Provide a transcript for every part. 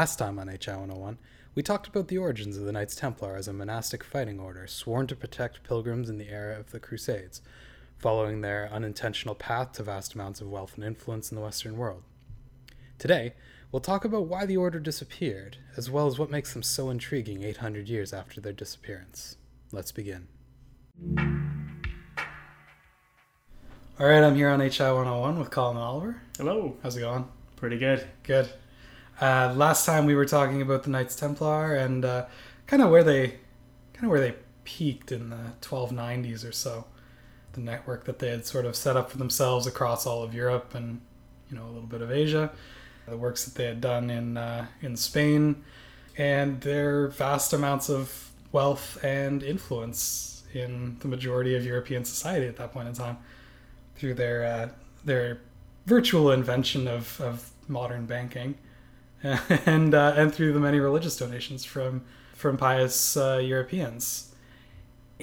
Last time on HI 101, we talked about the origins of the Knights Templar as a monastic fighting order sworn to protect pilgrims in the era of the Crusades, following their unintentional path to vast amounts of wealth and influence in the Western world. Today, we'll talk about why the order disappeared, as well as what makes them so intriguing 800 years after their disappearance. Let's begin. All right, I'm here on HI 101 with Colin Oliver. Hello. How's it going? Pretty good. Good. Uh, last time we were talking about the Knights Templar and uh, kind of where they kind of where they peaked in the 1290s or so. The network that they had sort of set up for themselves across all of Europe and you know a little bit of Asia. The works that they had done in uh, in Spain and their vast amounts of wealth and influence in the majority of European society at that point in time through their uh, their virtual invention of, of modern banking and uh, and through the many religious donations from from pious uh, Europeans.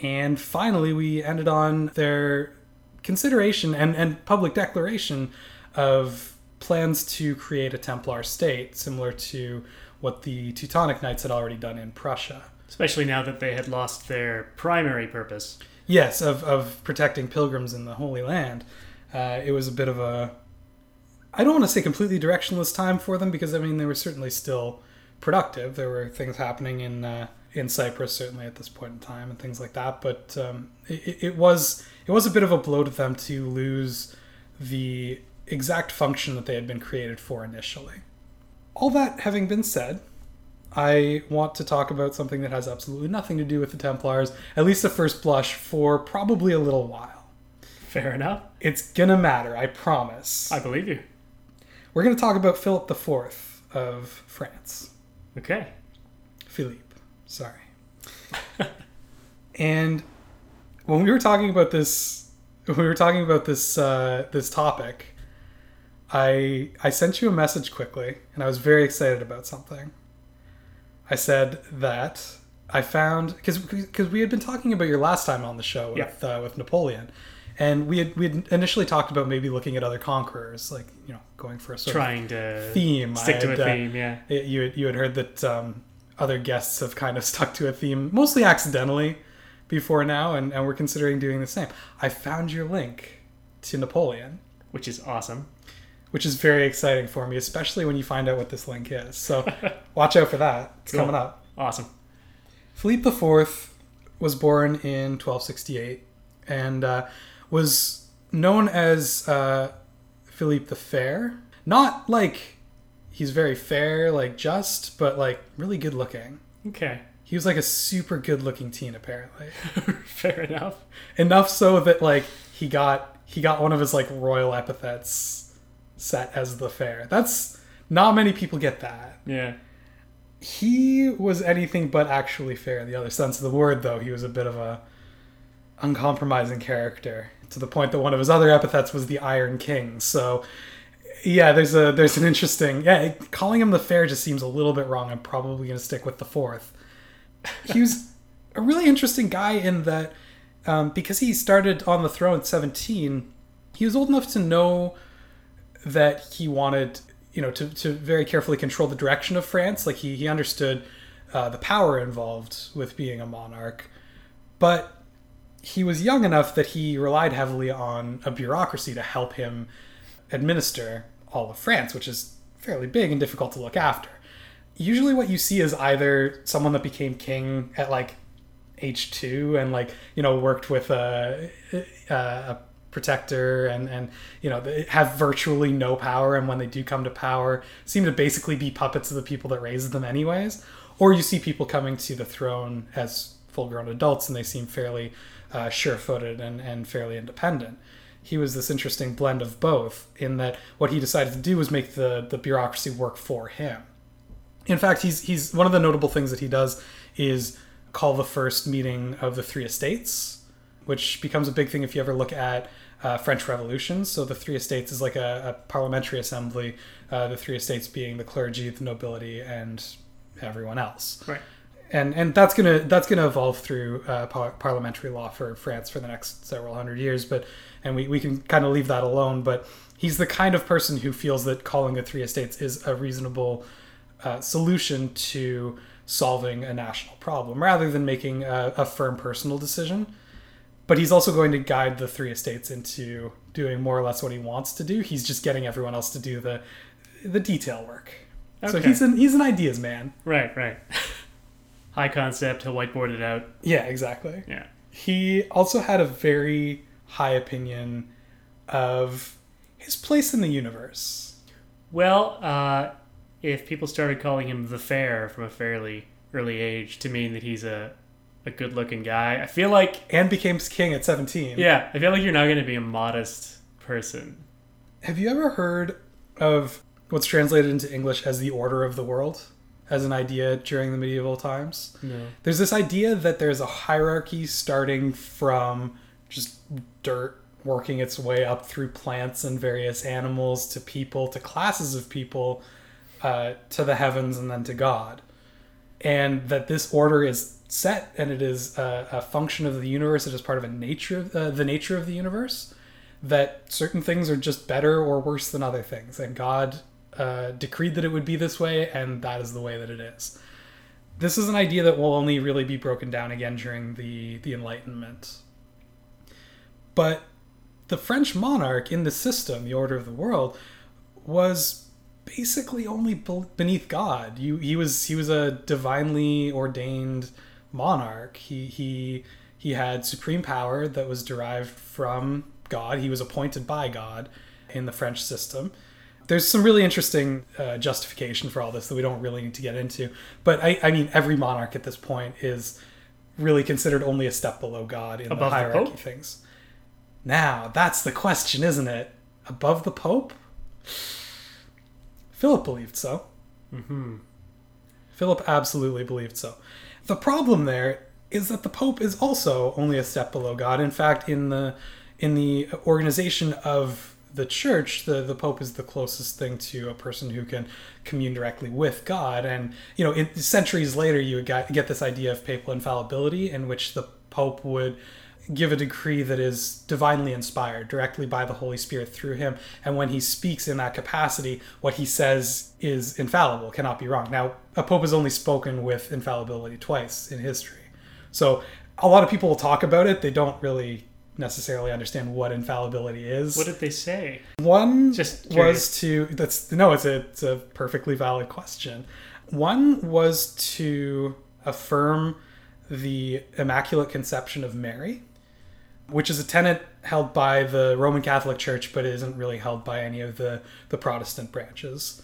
And finally, we ended on their consideration and, and public declaration of plans to create a Templar state, similar to what the Teutonic Knights had already done in Prussia. Especially now that they had lost their primary purpose. Yes, of, of protecting pilgrims in the Holy Land. Uh, it was a bit of a I don't want to say completely directionless time for them because I mean they were certainly still productive. There were things happening in uh, in Cyprus certainly at this point in time and things like that. But um, it, it was it was a bit of a blow to them to lose the exact function that they had been created for initially. All that having been said, I want to talk about something that has absolutely nothing to do with the Templars, at least at first blush, for probably a little while. Fair enough. It's gonna matter, I promise. I believe you. We're going to talk about Philip IV of France. Okay. Philippe, sorry. and when we were talking about this, when we were talking about this uh, this topic, I I sent you a message quickly, and I was very excited about something. I said that I found because because we had been talking about your last time on the show with Yeah. uh, with Napoleon, and we had we had initially talked about maybe looking at other conquerors, like you know going for a sort Trying to theme. stick to a uh, theme, yeah. you had, you had heard that um, other guests have kind of stuck to a theme, mostly accidentally, before now, and, and we're considering doing the same. I found your link to Napoleon, Which is awesome. which is very exciting for me, especially when you find out what this link is. So watch out for that. It's Cool. coming up. Awesome. Philippe IV was born in 1268 and uh, was known as uh, Philippe the Fair. Not like he's very fair, like just, but like really good looking. Okay. He was like a super good looking teen, apparently. Fair enough. Enough so that like he got he got one of his like royal epithets set as the fair. That's not many people get that. Yeah. He was anything but actually fair in the other sense of the word, though. He was a bit of a uncompromising character to the point that one of his other epithets was the Iron King. So, yeah, there's a there's an interesting yeah. Calling him the fair just seems a little bit wrong. I'm probably gonna stick with the fourth. He was a really interesting guy in that um, because he started on the throne at 17, he was old enough to know that he wanted you know to, to very carefully control the direction of france like he, he understood uh, the power involved with being a monarch but he was young enough that he relied heavily on a bureaucracy to help him administer all of France, which is fairly big and difficult to look after. Usually, what you see is either someone that became king at like age two and like you know worked with a, a protector and and you know have virtually no power and when they do come to power seem to basically be puppets of the people that raised them anyways or you see people coming to the throne as full grown adults and they seem fairly uh, sure footed and, and fairly independent he was this interesting blend of both in that what he decided to do was make the the bureaucracy work for him in fact he's he's one of the notable things that he does is call the first meeting of the three estates, which becomes a big thing if you ever look at uh, French Revolution. So the three estates is like a, a parliamentary assembly, uh, the three estates being the clergy, the nobility, and everyone else. Right. And and that's gonna that's gonna evolve through uh, par- parliamentary law for France for the next several hundred years. But and we, we can kind of leave that alone. But he's the kind of person who feels that calling the three estates is a reasonable uh, solution to solving a national problem rather than making a, a, firm personal decision. But he's also going to guide the three estates into doing more or less what he wants to do. He's just getting everyone else to do the the detail work. Okay. So he's an he's an ideas man. Right, right. High concept, he'll whiteboard it out. Yeah, exactly. Yeah. He also had a very high opinion of his place in the universe. Well, uh, if people started calling him the fair from a fairly early age to mean that he's a a good looking guy, I feel like and became king at 17. Yeah, I feel like you're not going to be a modest person. Have you ever heard of what's translated into English as the order of the world as an idea during the medieval times? No. There's this idea that there's a hierarchy starting from just dirt working its way up through plants and various animals to people to classes of people uh, to the heavens and then to God, and that this order is set and it is a, a function of the universe. It is part of a nature, uh, the nature of the universe. That certain things are just better or worse than other things, and God uh, decreed that it would be this way, and that is the way that it is. This is an idea that will only really be broken down again during the the Enlightenment. But the French monarch in the system, the order of the world, was basically only beneath God. You he was he was a divinely ordained monarch. He he he had supreme power that was derived from God. He was appointed by God in the French system. There's some really interesting uh, justification for all this that we don't really need to get into. But I, I mean, every monarch at this point is really considered only a step below God in Above the hierarchy the things. Now, that's the question, isn't it? Above the Pope? Philip believed so. Mm-hmm. Philip absolutely believed so. The problem there is that the Pope is also only a step below God. In fact, in the in the organization of the church, the, the Pope is the closest thing to a person who can commune directly with God. And, you know, centuries later, you get, get this idea of papal infallibility in which the Pope would give a decree that is divinely inspired directly by the Holy Spirit through him. And when he speaks in that capacity, what he says is infallible, cannot be wrong. Now, a pope has only spoken with infallibility twice in history. So a lot of people will talk about it. They don't really necessarily understand what infallibility is. What did they say? One Just was to that's no, it's a it's a perfectly valid question. One was to affirm the Immaculate Conception of Mary which is a tenet held by the Roman Catholic Church, but isn't really held by any of the the Protestant branches.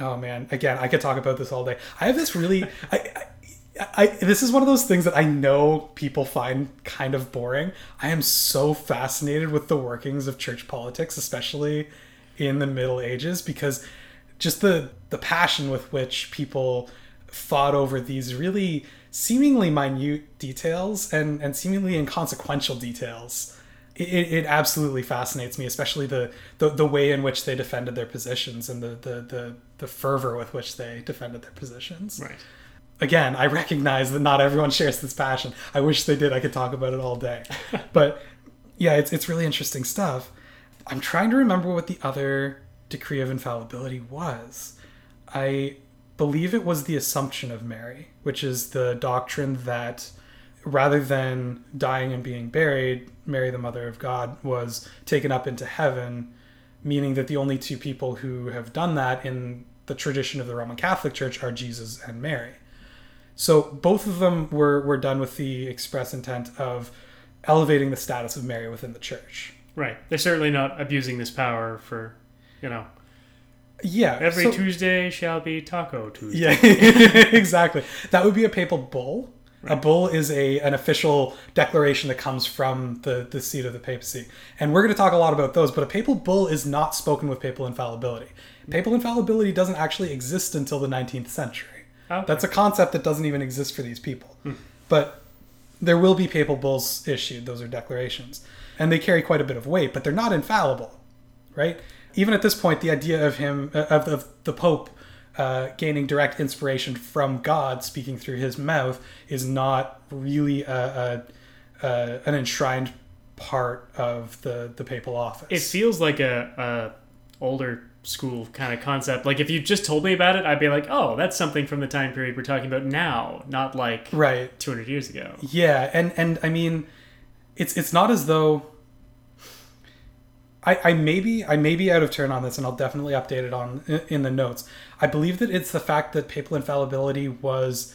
Oh man, again, I could talk about this all day. I have this really, I, I, this is one of those things that I know people find kind of boring. I am so fascinated with the workings of church politics, especially in the Middle Ages, because just the the passion with which people fought over these really seemingly minute details and, and seemingly inconsequential details. It, it absolutely fascinates me, especially the, the, the way in which they defended their positions and the, the, the, the fervor with which they defended their positions. Right. Again, I recognize that not everyone shares this passion. I wish they did. I could talk about it all day. but yeah, it's, it's really interesting stuff. I'm trying to remember what the other decree of infallibility was. I believe it was the Assumption of Mary, which is the doctrine that rather than dying and being buried, Mary, the Mother of God, was taken up into heaven, meaning that the only two people who have done that in the tradition of the Roman Catholic Church are Jesus and Mary. So both of them were, were done with the express intent of elevating the status of Mary within the church. Right. They're certainly not abusing this power for, you know, Yeah. every so- Tuesday shall be Taco Tuesday. Yeah, exactly. That would be a papal bull. A bull is a an official declaration that comes from the, the seat of the papacy. And we're going to talk a lot about those, but a papal bull is not spoken with papal infallibility. Papal infallibility doesn't actually exist until the 19th century. Okay. That's a concept that doesn't even exist for these people. But there will be papal bulls issued, those are declarations. And they carry quite a bit of weight, but they're not infallible, right? Even at this point, the idea of him, uh, of, of the Pope uh, gaining direct inspiration from God speaking through his mouth is not really a, a, a, an enshrined part of the, the papal office. It feels like a, a older school kind of concept. Like if you just told me about it, I'd be like, oh, that's something from the time period we're talking about now, not like right. 200 years ago. Yeah, and and I mean, it's it's not as though. I, I may be I may be out of turn on this, and I'll definitely update it on in the notes. I believe that it's the fact that papal infallibility was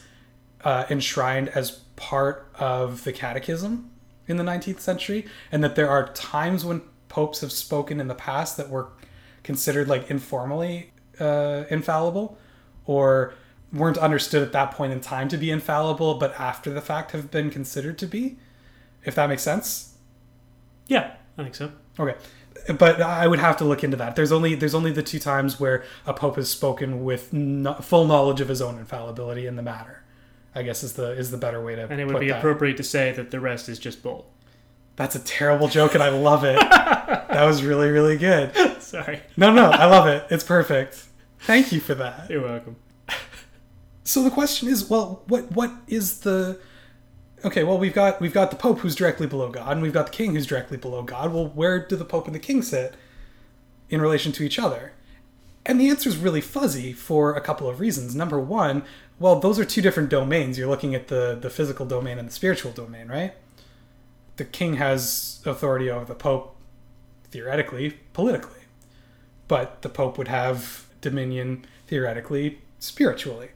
uh, enshrined as part of the catechism in the 19th century, and that there are times when popes have spoken in the past that were considered like informally uh, infallible, or weren't understood at that point in time to be infallible, but after the fact have been considered to be. If that makes sense. Yeah, I think so. Okay. But I would have to look into that. There's only there's only the two times where a pope has spoken with no, full knowledge of his own infallibility in the matter. I guess is the is the better way to And it would be that. appropriate to say that the rest is just bull. That's a terrible joke, and I love it. that was really really good. Sorry. No, no, I love it. It's perfect. Thank you for that. You're welcome. So the question is, well, what what is the Okay, well we've got we've got the Pope who's directly below God, and we've got the King who's directly below God. Well, where do the Pope and the King sit in relation to each other? And the answer is really fuzzy for a couple of reasons. Number one, well, those are two different domains. You're looking at the the physical domain and the spiritual domain, right? The King has authority over the Pope theoretically, politically, but the Pope would have dominion theoretically, spiritually.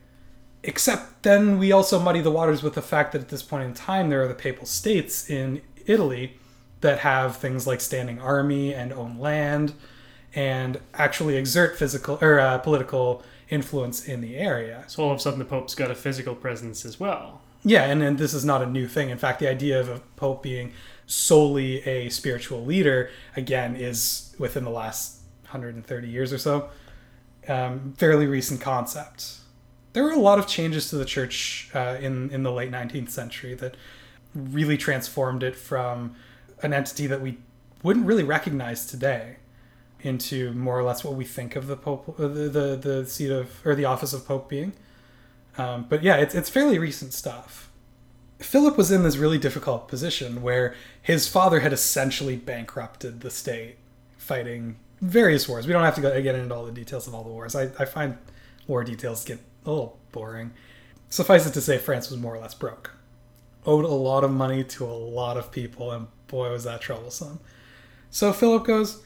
Except then we also muddy the waters with the fact that at this point in time there are the papal states in Italy that have things like standing army and own land and actually exert physical or uh, political influence in the area. So all of a sudden the Pope's got a physical presence as well. Yeah, and, and this is not a new thing. In fact, the idea of a pope being solely a spiritual leader, again, is within the last 130 years or so. Um, fairly recent concept. There were a lot of changes to the church uh, in, in the late 19th century that really transformed it from an entity that we wouldn't really recognize today into more or less what we think of the pope, uh, the, the, the seat of, or the office of pope being. Um, but yeah, it's, it's fairly recent stuff. Philip was in this really difficult position where his father had essentially bankrupted the state, fighting various wars. We don't have to go, get into all the details of all the wars. I, I find war details get a little boring. Suffice it to say, France was more or less broke. Owed a lot of money to a lot of people, and boy, was that troublesome. So Philip goes,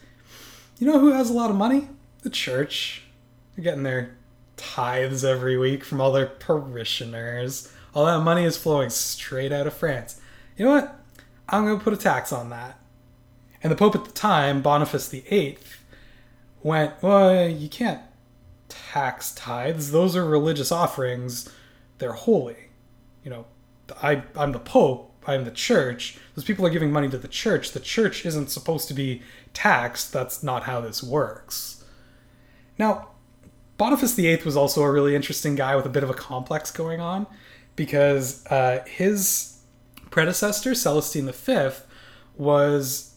You know who has a lot of money? The church. They're getting their tithes every week from all their parishioners. All that money is flowing straight out of France. You know what? I'm going to put a tax on that. And the Pope at the time, Boniface VIII, went, Well, you can't tax tithes. Those are religious offerings. They're holy. You know, I, I'm the Pope. I'm the church. Those people are giving money to the church. The church isn't supposed to be taxed. That's not how this works. Now, Boniface VIII was also a really interesting guy with a bit of a complex going on because uh, his predecessor, Celestine V, was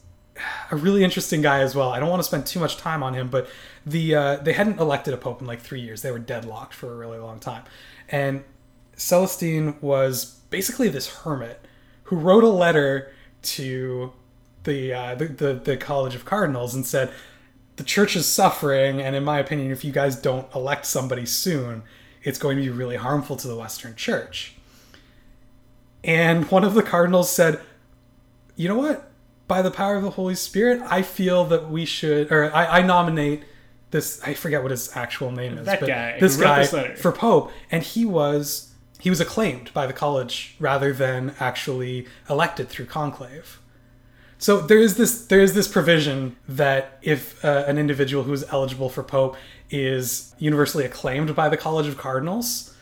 a really interesting guy as well. I don't want to spend too much time on him, but the uh, they hadn't elected a pope in like three years. They were deadlocked for a really long time, and Celestine was basically this hermit who wrote a letter to the, uh, the, the the College of Cardinals and said the church is suffering, and in my opinion, if you guys don't elect somebody soon, it's going to be really harmful to the Western Church. And one of the cardinals said, You know what? By the power of the Holy Spirit, I feel that we should, or I, I nominate this, I forget what his actual name is. That but guy This guy this for Pope. And he was, he was acclaimed by the college rather than actually elected through conclave. So there is this there is this provision that if uh, an individual who is eligible for pope is universally acclaimed by the College of Cardinals,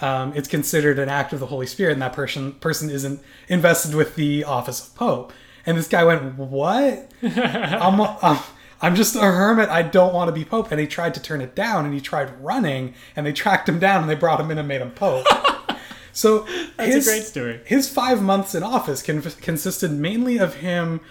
um, it's considered an act of the Holy Spirit, and that person person isn't invested with the office of pope. And this guy went, "What? I'm a, uh, I'm just a hermit. I don't want to be pope." And he tried to turn it down, and he tried running, and they tracked him down, and they brought him in and made him pope. So That's his, a great story. his five months in office con- consisted mainly of him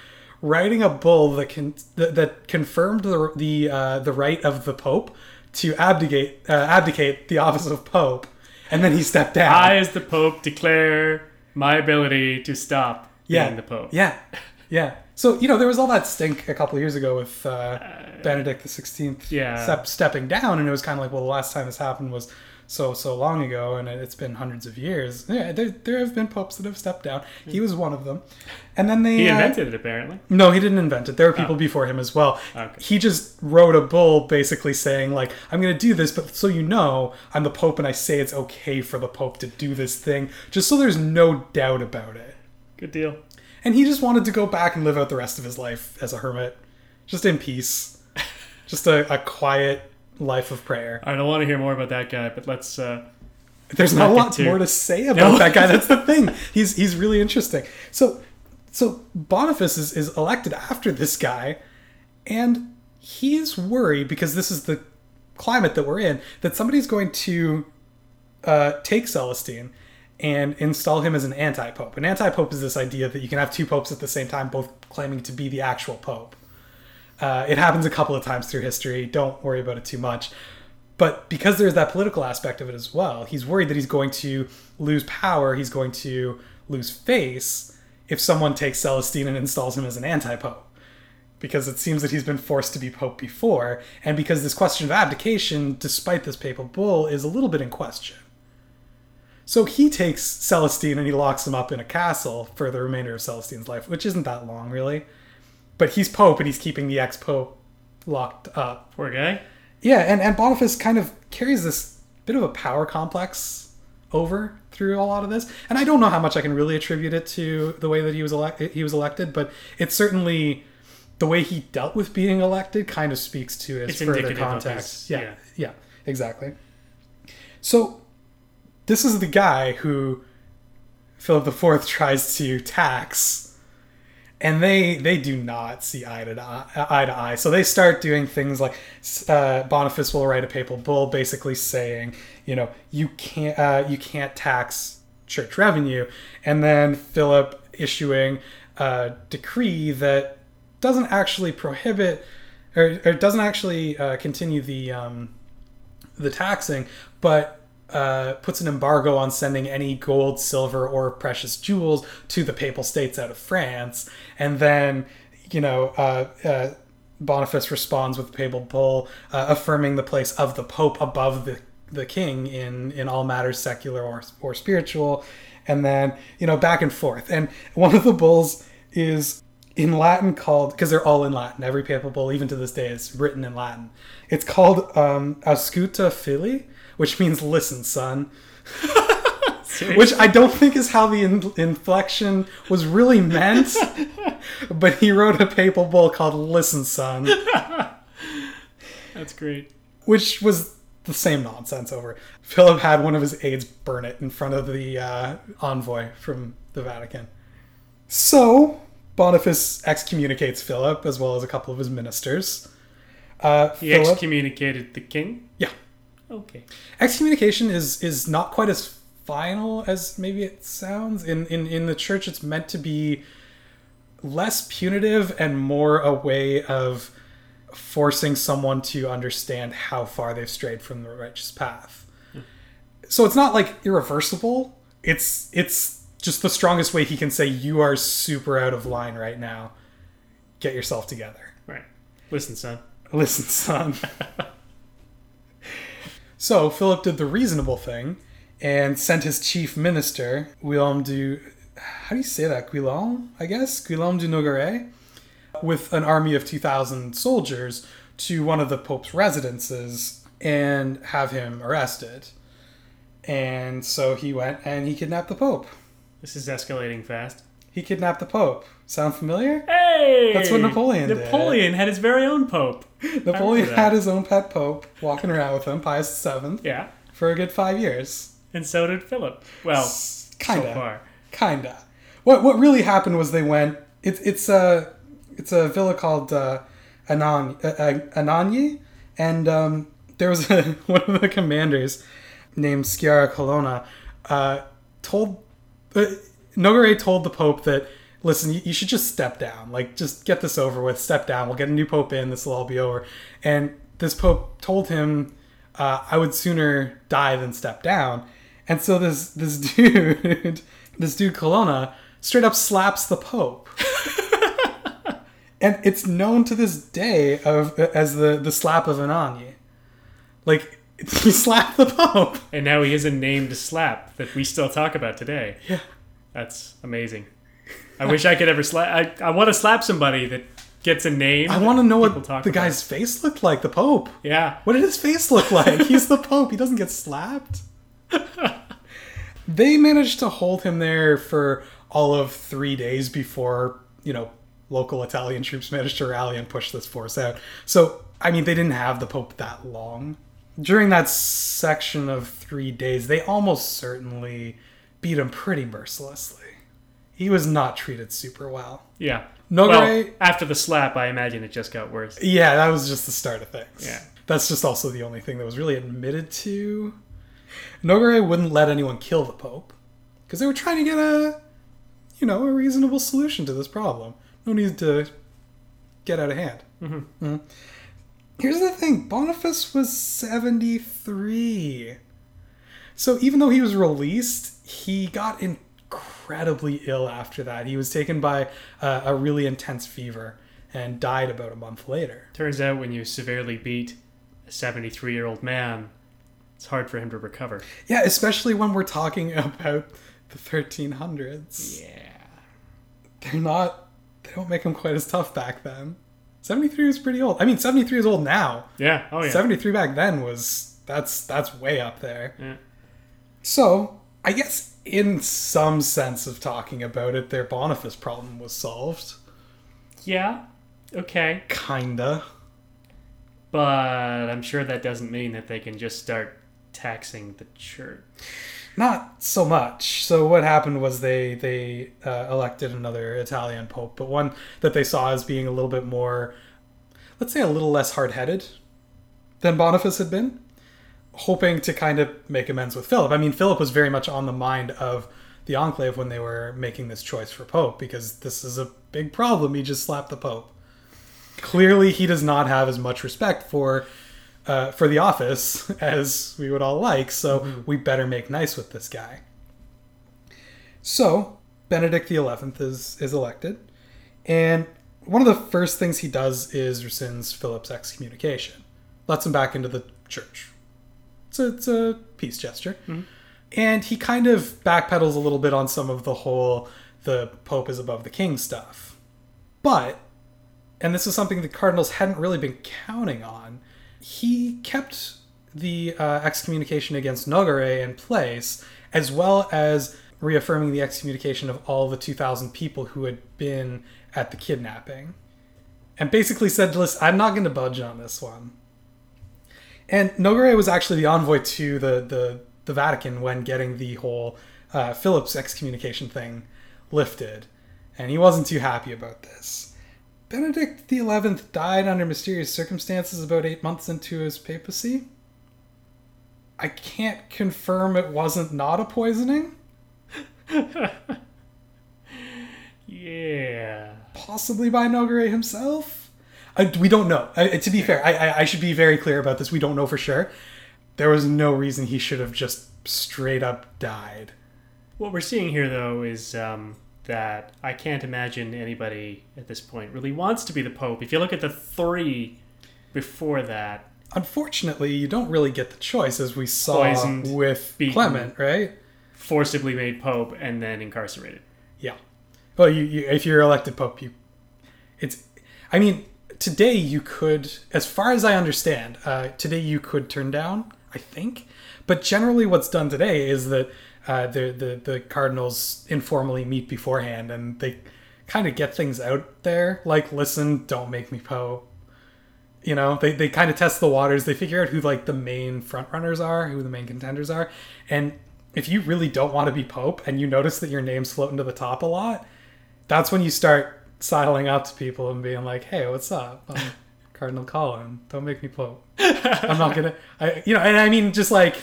writing a bull that con- that, that confirmed the the uh, the right of the pope to abdicate uh, abdicate the office of pope, and then he stepped down. I, as the Pope, declare my ability to stop yeah, being the Pope. yeah, yeah. So you know there was all that stink a couple of years ago with uh, Benedict the Sixteenth yeah. step, stepping down, and it was kind of like, well, the last time this happened was so so long ago, and it- it's been hundreds of years. Yeah, there, there have been popes that have stepped down. He was one of them, and then they He uh, invented it, apparently. No, he didn't invent it. There were people before him as well. Okay. He just wrote a bull basically saying like, "I'm going to do this, but so you know, I'm the pope, and I say it's okay for the pope to do this thing, just so there's no doubt about it." Good deal. And he just wanted to go back and live out the rest of his life as a hermit, just in peace, just a, a quiet life of prayer. I don't want to hear more about that guy, but let's. Uh, There's not a lot too- more to say about No. that guy. That's the thing. He's he's really interesting. So so Boniface is, is elected after this guy, and he's worried because this is the climate that we're in that somebody's going to uh, take Celestine and install him as an anti-pope. An anti-pope is this idea that you can have two popes at the same time, both claiming to be the actual pope. Uh, it happens a couple of times through history. Don't worry about it too much. But because there's that political aspect of it as well, he's worried that he's going to lose power, he's going to lose face if someone takes Celestine and installs him as an anti pope. Because it seems that he's been forced to be pope before, and because this question of abdication, despite this papal bull, is a little bit in question. So he takes Celestine and he locks him up in a castle for the remainder of Celestine's life, which isn't that long, really. But he's pope and he's keeping the ex pope locked up. poor guy. Yeah, and, and Boniface kind of carries this bit of a power complex over through a lot of this. And I don't know how much I can really attribute it to the way that he was elected he was elected, but it's certainly the way he dealt with being elected kind of speaks to his It's further context. his- yeah, yeah. yeah, exactly. So this is the guy who Philip IV tries to tax and they they do not see eye to eye, eye to eye. So they start doing things like uh, Boniface will write a papal bull, basically saying, you know, you can't uh, you can't tax church revenue, and then Philip issuing a decree that doesn't actually prohibit or, or doesn't actually uh, continue the um, the taxing, but uh, puts an embargo on sending any gold, silver, or precious jewels to the Papal States out of France. And then, you know, uh, uh, Boniface responds with papal bull uh, affirming the place of the Pope above the, the king in, in all matters secular or, or spiritual. And then, you know, back and forth. And one of the bulls is in Latin called because they're all in Latin. Every papal bull, even to this day, is written in Latin. It's called um, "Ausculta Fili," which means "listen, son." Which I don't think is how the in- inflection was really meant. but he wrote a papal bull called "Listen, son," That's great. which was the same nonsense over. Philip had one of his aides burn it in front of the uh, envoy from the Vatican. So Boniface excommunicates Philip as well as a couple of his ministers. Uh, He Philip, excommunicated the king. yeah, Okay. excommunication is is not quite as final as maybe it sounds. In in in the church, it's meant to be less punitive and more a way of forcing someone to understand how far they've strayed from the righteous path. Hmm. So it's not like irreversible. It's it's just the strongest way he can say you are super out of line right now. Get yourself together. Right. Listen, son. Listen, son. so Philip did the reasonable thing and sent his chief minister, Willem du how do you say that? Guillaume, I guess? Guillaume de Nogaret, with an army of 2,000 soldiers to one of the Pope's residences and have him arrested. And so he went and he kidnapped the Pope. This is escalating fast. He kidnapped the Pope. Sound familiar? Hey! That's what Napoleon did. Napoleon had his very own pope. Napoleon had his own pet Pope walking around with him, Pius VII, Yeah. for a good five years. And so did Philip. Well, Kinda. so far. Kinda. What what really happened was they went. It's it's a it's a villa called uh, Anan uh, uh, Anagni, and um, there was a, one of the commanders named Sciarra Colonna uh, told uh, Nogaret told the Pope that listen, you, you should just step down, like just get this over with, step down. We'll get a new Pope in. This will all be over. And this Pope told him, uh, I would sooner die than step down. And so this this dude, this dude Colonna, straight up slaps the Pope. and it's known to this day of as the the slap of Anagni. Like he slapped the Pope. And now he has a named slap that we still talk about today. Yeah. That's amazing. I wish I could ever slap. I, I want to slap somebody that gets a name. I want to know what talk the about. guy's face looked like. The Pope. Yeah. What did his face look like? He's the Pope. He doesn't get slapped. they managed to hold him there for all of three days before, you know, local Italian troops managed to rally and push this force out. So, I mean, they didn't have the Pope that long. During that section of three days, they almost certainly beat him pretty mercilessly. He was not treated super well. Yeah. Nogaret- Well, after the slap, I imagine it just got worse. Yeah, that was just the start of things. Yeah. That's just also the only thing that was really admitted to. Nogaret wouldn't let anyone kill the Pope because they were trying to get a, you know, a reasonable solution to this problem. No need to get out of hand. Mhm. Here's the thing Boniface was 73. So even though he was released, he got incredibly ill after that. He was taken by uh, a really intense fever and died about a month later. Turns out when you severely beat a 73 year old man, it's hard for him to recover. Yeah, especially when we're talking about the 1300s. Yeah. They're not, they don't make them quite as tough back then. 73 was pretty old. I mean, 73 is old now. Yeah. Oh, yeah. 73 back then was, that's, that's way up there. Yeah. So, I guess in some sense of talking about it, their Boniface problem was solved. Yeah. Okay. Kinda. But I'm sure that doesn't mean that they can just start taxing the church. Not so much. So what happened was they they uh, elected another Italian pope, but one that they saw as being a little bit more, let's say, a little less hard-headed than Boniface had been, hoping to kind of make amends with Philip. I mean, Philip was very much on the mind of the enclave when they were making this choice for pope because this is a big problem. He just slapped the pope. Clearly, he does not have as much respect for uh, for the office as we would all like, so we better make nice with this guy. So Benedict XI is is elected, and one of the first things he does is rescinds Philip's excommunication, lets him back into the church. It's a, it's a peace gesture, and he kind of backpedals a little bit on some of the whole the Pope is above the king stuff, but and this is something the Cardinals hadn't really been counting on he kept the uh, excommunication against Nogaret in place, as well as reaffirming the excommunication of all the 2,000 people who had been at the kidnapping. And basically said, listen, I'm not going to budge on this one. And Nogaret was actually the envoy to the, the, the Vatican when getting the whole uh, Philip's excommunication thing lifted. And he wasn't too happy about this. Benedict XI died under mysterious circumstances about eight months into his papacy. I can't confirm it wasn't not a poisoning. Yeah. Possibly by Nogaret himself. I, we don't know. I, to be fair, I, I, should be very clear about this. We don't know for sure. There was no reason he should have just straight up died. What we're seeing here, though, is um, that I can't imagine anybody at this point really wants to be the Pope. If you look at the three before that, Unfortunately, you don't really get the choice, as we saw Poisoned, with beaten. Clement, right? forcibly made Pope and then incarcerated. Yeah. Well, you, you if you're elected pope, you it's. I mean, today you could, as far as I understand, uh, today you could turn down. I think, but generally, what's done today is that uh, the the the cardinals informally meet beforehand and they kind of get things out there. Like, listen, don't make me pope. You know, they, they kind of test the waters. They figure out who like the main front runners are, who the main contenders are, and if you really don't want to be pope and you notice that your name's floating to the top a lot, that's when you start sidling up to people and being like, "Hey, what's up? I'm Cardinal Colin. Don't make me pope. I'm not gonna." I, you know, and I mean, just like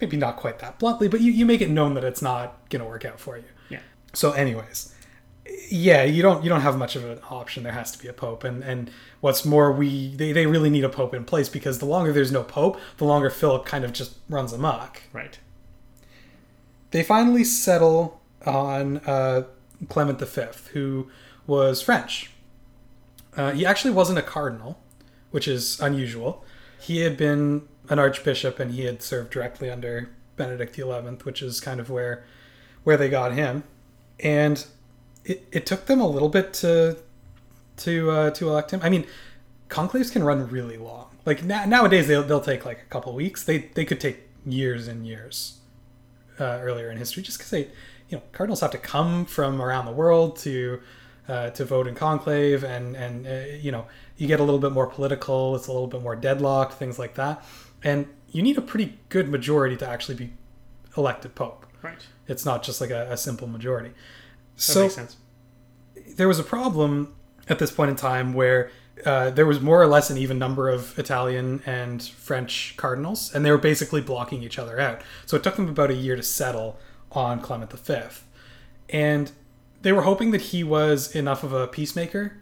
maybe not quite that bluntly, but you, you make it known that it's not gonna work out for you. Yeah. So, anyways, yeah, you don't you don't have much of an option. There has to be a pope, and and what's more, we they, they really need a pope in place because the longer there's no pope, the longer Philip kind of just runs amok. Right. They finally settle on uh, Clement V, who was French. Uh, he actually wasn't a cardinal, which is unusual. He had been an archbishop and he had served directly under Benedict XI, which is kind of where where they got him. And it, it took them a little bit to to uh, to elect him. I mean, conclaves can run really long. Like na- nowadays, they'll, they'll take like a couple weeks. They they could take years and years uh, earlier in history, just because they, you know, cardinals have to come from around the world to uh, to vote in conclave, and and uh, you know, you get a little bit more political. It's a little bit more deadlocked, things like that, and you need a pretty good majority to actually be elected pope. Right. It's not just like a, a simple majority. That so makes sense. there was a problem at this point in time where uh, there was more or less an even number of Italian and French cardinals, and they were basically blocking each other out. So it took them about a year to settle on Clement V. And they were hoping that he was enough of a peacemaker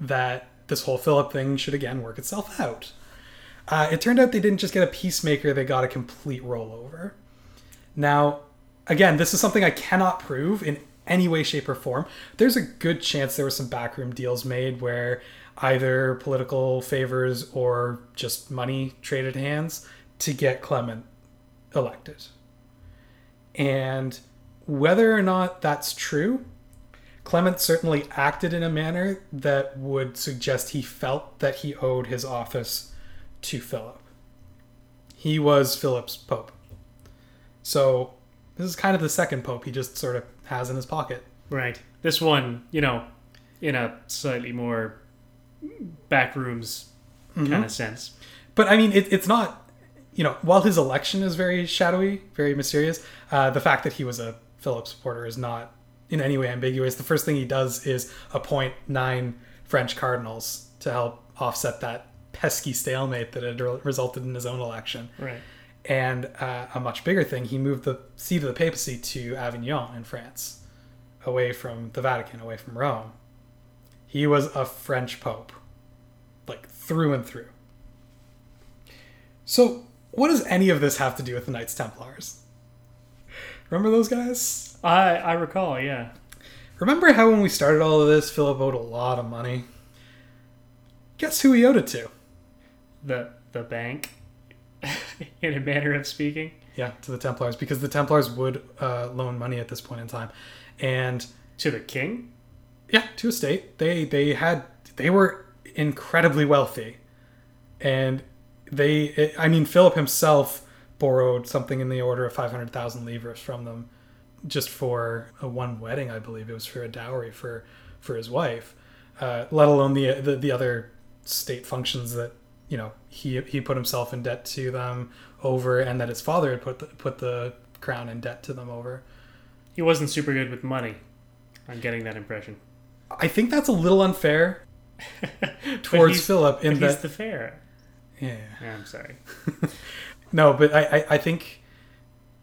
that this whole Philip thing should again work itself out. Uh, it turned out they didn't just get a peacemaker, they got a complete rollover. Now, again, this is something I cannot prove in any way, shape, or form. There's a good chance there were some backroom deals made where either political favors or just money traded hands to get Clement elected. And whether or not that's true, Clement certainly acted in a manner that would suggest he felt that he owed his office to Philip. He was Philip's pope. So this is kind of the second pope he just sort of has in his pocket. Right. This one, you know, in a slightly more backrooms Mm-hmm. kind of sense. But I mean, it, it's not, you know, while his election is very shadowy, very mysterious, uh, the fact that he was a Philip supporter is not in any way ambiguous. The first thing he does is appoint nine French cardinals to help offset that pesky stalemate that had re- resulted in his own election. Right. And uh, a much bigger thing, he moved the seat of the papacy to Avignon in France, away from the Vatican, away from Rome. He was a French pope, like through and through. So, what does any of this have to do with the Knights Templars? Remember those guys? I I recall, yeah. Remember how when we started all of this, Philip owed a lot of money? Guess who he owed it to? The the bank in a manner of speaking. Yeah, to the Templars, because the Templars would uh, loan money at this point in time. And To the king? yeah, to a state. They they had they were incredibly wealthy, and they I mean Philip himself borrowed something in the order of five hundred thousand livres from them, just for a one wedding. I believe it was for a dowry for for his wife, uh, let alone the, the the other state functions that you know he he put himself in debt to them over, and that his father had put the, put the crown in debt to them over. He wasn't super good with money. I'm getting that impression. I think that's a little unfair towards he's- Philip in but he's that the fair. yeah. Yeah, I'm sorry. No, but I, I, I think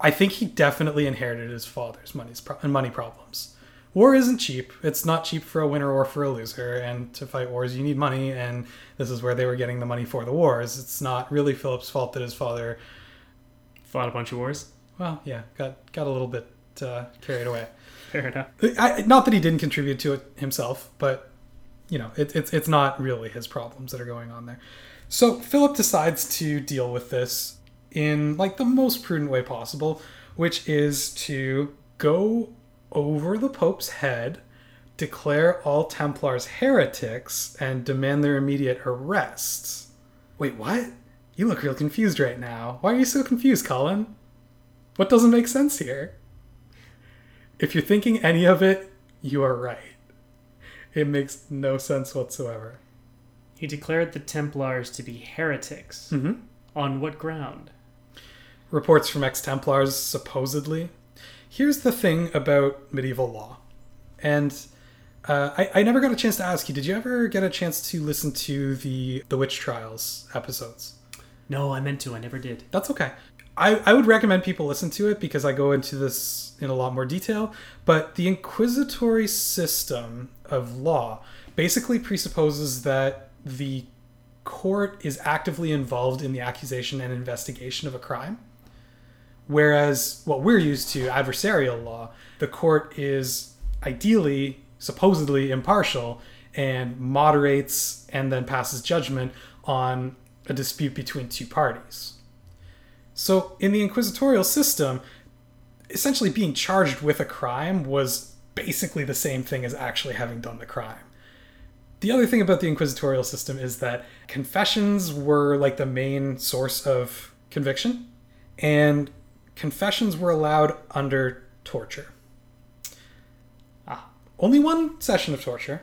I think he definitely inherited his father's money's pro- money problems. War isn't cheap. It's not cheap for a winner or for a loser. And to fight wars, you need money. And this is where they were getting the money for the wars. It's not really Philip's fault that his father, Fought a bunch of wars. well, yeah, got got a little bit uh, carried away. Fair enough. I, not that he didn't contribute to it himself, but you know, it, it's it's not really his problems that are going on there. So Philip decides to deal with this in like the most prudent way possible, which is to go over the Pope's head, declare all Templars heretics, and demand their immediate arrest. Wait, what? You look real confused right now. Why are you so confused, Colin? What doesn't make sense here? If you're thinking any of it, you are right. It makes no sense whatsoever. He declared the Templars to be heretics. Mm-hmm. On what ground? Reports from ex Templars, supposedly. Here's the thing about medieval law. And uh, I, I never got a chance to ask you, did you ever get a chance to listen to the, the witch trials episodes? No, I meant to. I never did. That's okay. I, I would recommend people listen to it because I go into this in a lot more detail. But the inquisitory system of law basically presupposes that the court is actively involved in the accusation and investigation of a crime. Whereas what we're used to, adversarial law, the court is ideally, supposedly impartial and moderates and then passes judgment on a dispute between two parties. So, in the inquisitorial system, essentially being charged with a crime was basically the same thing as actually having done the crime. The other thing about the inquisitorial system is that confessions were like the main source of conviction, and confessions were allowed under torture. Ah. Only one session of torture.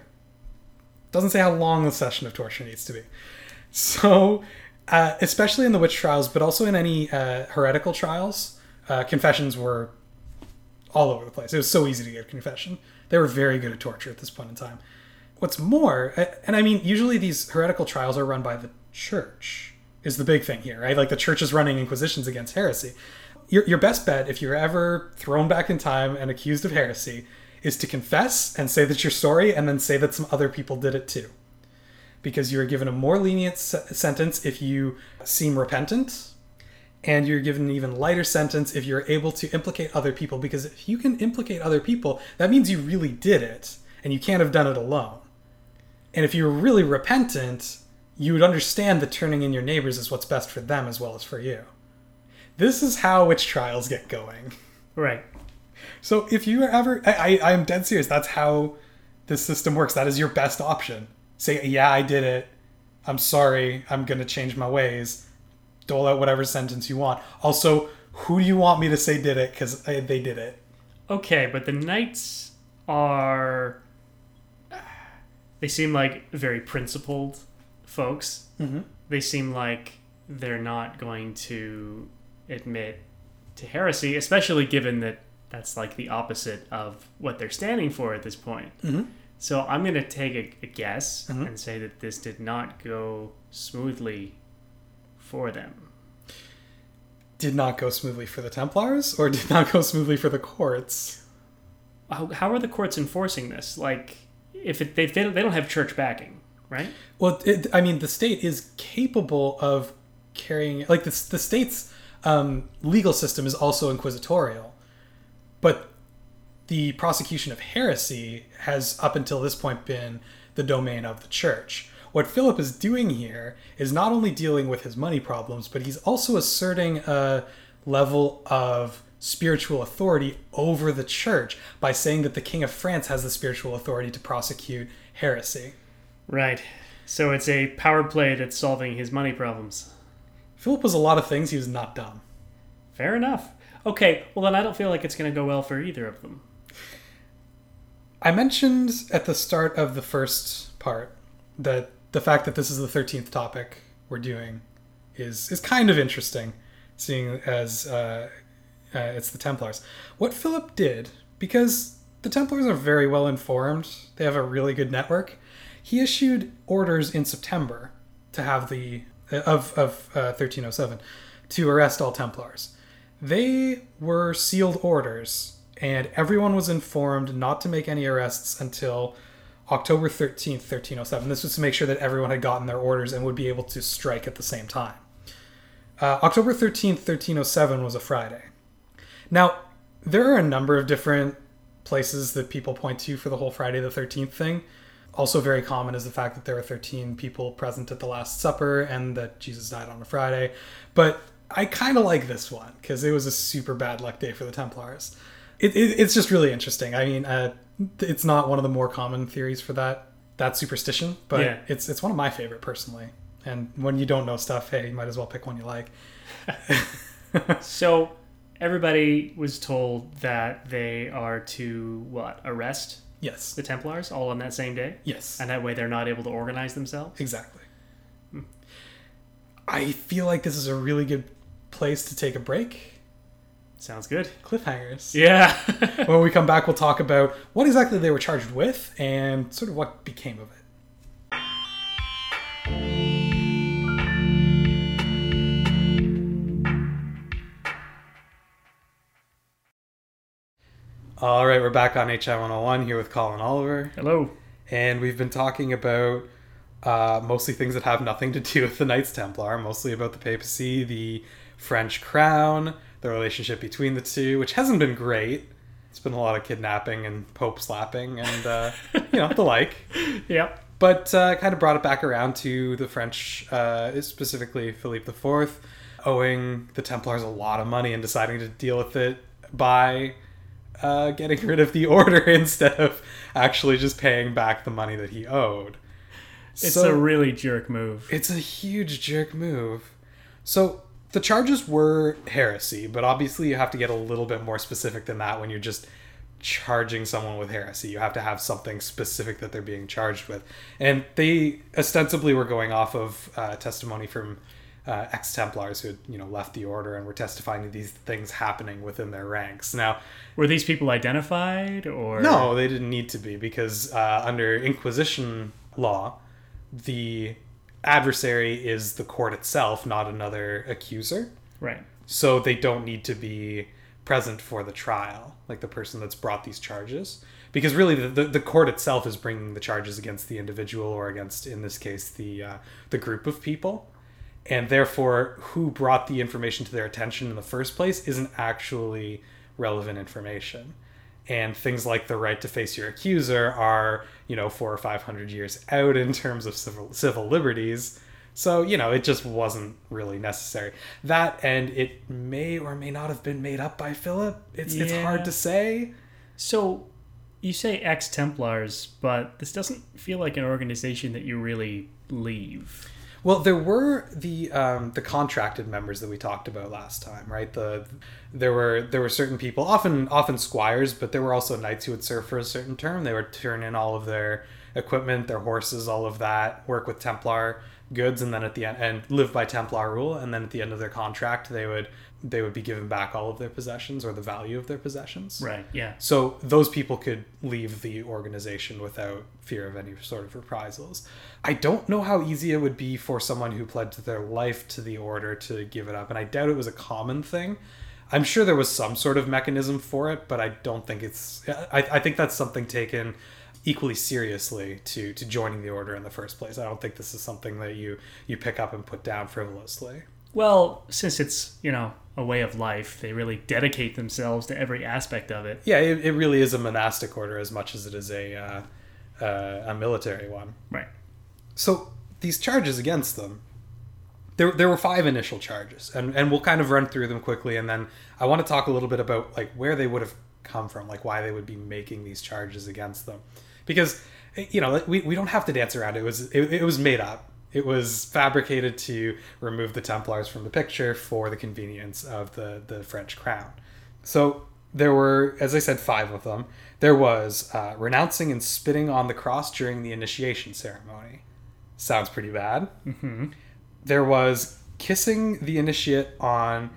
Doesn't say how long the session of torture needs to be. So, uh, especially in the witch trials, but also in any uh, heretical trials, uh, confessions were all over the place. It was so easy to get confession. They were very good at torture at this point in time. What's more, uh, and I mean, usually these heretical trials are run by the church, is the big thing here, right? Like the church is running inquisitions against heresy. Your, your best bet, if you're ever thrown back in time and accused of heresy, is to confess and say that you're sorry and then say that some other people did it too. Because you're given a more lenient se- sentence if you seem repentant and you're given an even lighter sentence if you're able to implicate other people. Because if you can implicate other people that means you really did it and you can't have done it alone. And if you're really repentant you would understand that turning in your neighbors is what's best for them as well as for you this is how witch trials get going. Right. so if you are ever I, I i'm dead serious. That's how this system works. That is your best option. Say yeah i did it. I'm sorry. I'm going to change my ways. Dole out whatever sentence you want. Also who do you want me to say did it? Because they did it. Okay, but the knights are. They seem like very principled folks. mm-hmm. They seem like they're not going to admit to heresy, especially given that that's like the opposite of what they're standing for at this point. Mm-hmm. So I'm going to take a, a guess Mhm. and say that this did not go smoothly for them. did not go smoothly for the templars or did not go smoothly for the courts How, how are the courts enforcing this? Like, if it, they, they, don't, they don't have church backing, right? well it, i mean the state is capable of carrying like the, the state's um, legal system is also inquisitorial but the prosecution of heresy has up until this point been the domain of the church what philip is doing here is not only dealing with his money problems but he's also asserting a level of spiritual authority over the church by saying that the king of france has the spiritual authority to prosecute heresy Right. So it's a power play that's solving his money problems. Philip was a lot of things he was not dumb Fair enough. Okay, well, then I don't feel like it's going to go well for either of them. I mentioned at the start of the first part that the fact that this is the 13th topic we're doing is is kind of interesting, seeing as uh, uh, it's the Templars. What Philip did, because the Templars are very well informed, they have a really good network. He issued orders in September to have the of of uh, 1307 to arrest all Templars. They were sealed orders, and everyone was informed not to make any arrests until October 13th, 1307. This was to make sure that everyone had gotten their orders and would be able to strike at the same time. Uh, October 13th, 1307 was a Friday. Now, there are a number of different places that people point to for the whole Friday the 13th thing. Also, very common is the fact that there were 13 people present at the Last Supper and that Jesus died on a Friday. But I kind of like this one because it was a super bad luck day for the Templars. it, it, it's just really interesting. I mean, uh, it's not one of the more common theories for that that superstition, but Yeah. it's it's one of my favorite personally. And when you don't know stuff, hey, you might as well pick one you like. So everybody was told that they are to what arrest Yes. the Templars all on that same day, Yes. and that way they're not able to organize themselves. Exactly. Hmm. I feel like this is a really good place to take a break. Sounds good. Cliffhangers. Yeah. when we come back, we'll talk about what exactly they were charged with and sort of what became of it. All right, we're back on HI 101 here with Colin Oliver, Hello. and we've been talking about uh, mostly things that have nothing to do with the Knights Templar, mostly about the papacy, the French crown, the relationship between the two, which hasn't been great. It's been a lot of kidnapping and pope slapping and, uh, you know, the like. Yep. But uh, kind of brought it back around to the French, uh, specifically Philippe IV, owing the Templars a lot of money and deciding to deal with it by uh, getting rid of the order instead of actually just paying back the money that he owed. It's So- a really jerk move. it's a huge jerk move. So the charges were heresy, but obviously you have to get a little bit more specific than that when you're just charging someone with heresy. You have to have something specific that they're being charged with. And they ostensibly were going off of uh, testimony from uh, ex-Templars who had, you know, left the order and were testifying to these things happening within their ranks. Now, Were these people identified or no, they didn't need to be because uh, under Inquisition law, the adversary is the court itself, not another accuser. Right. So they don't need to be present for the trial, like the person that's brought these charges. Because really, the, the, the court itself is bringing the charges against the individual or against, in this case, the uh, the group of people, and therefore, who brought the information to their attention in the first place isn't actually relevant information. And things like the right to face your accuser are, you know, four or five hundred years out in terms of civil civil liberties. So, you know, it just wasn't really necessary. That and it may or may not have been made up by Philip. It's it's hard to say. So you say ex Templars, but this doesn't feel like an organization that you really leave. Well, there were the um, the contracted members that we talked about last time, right? The there were there were certain people, often often squires, but there were also knights who would serve for a certain term. They would turn in all of their equipment, their horses, all of that, work with Templar goods, and then at the end and live by Templar rule. And then at the end of their contract, they would they would be given back all of their possessions or the value of their possessions. Right. Yeah. So those people could leave the organization without fear of any sort of reprisals. I don't know how easy it would be for someone who pledged their life to the order to give it up, and I doubt it was a common thing. I'm sure there was some sort of mechanism for it, but I don't think it's. I, I think that's something taken equally seriously to to joining the order in the first place. I don't think this is something that you you pick up and put down frivolously. Well, since it's, you know, a way of life, they really dedicate themselves to every aspect of it. Yeah, it, it really is a monastic order as much as it is a uh, uh, a military one. Right. So these charges against them, there, there were five initial charges, and, and we'll kind of run through them quickly, and then I want to talk a little bit about like where they would have come from, like why they would be making these charges against them, because you know we, we don't have to dance around it. It was it, it was made up. It was fabricated to remove the Templars from the picture for the convenience of the the French crown. So there were, as I said, five of them. There was uh, renouncing and spitting on the cross during the initiation ceremony. Sounds pretty bad. Mm-hmm. There was kissing the initiate on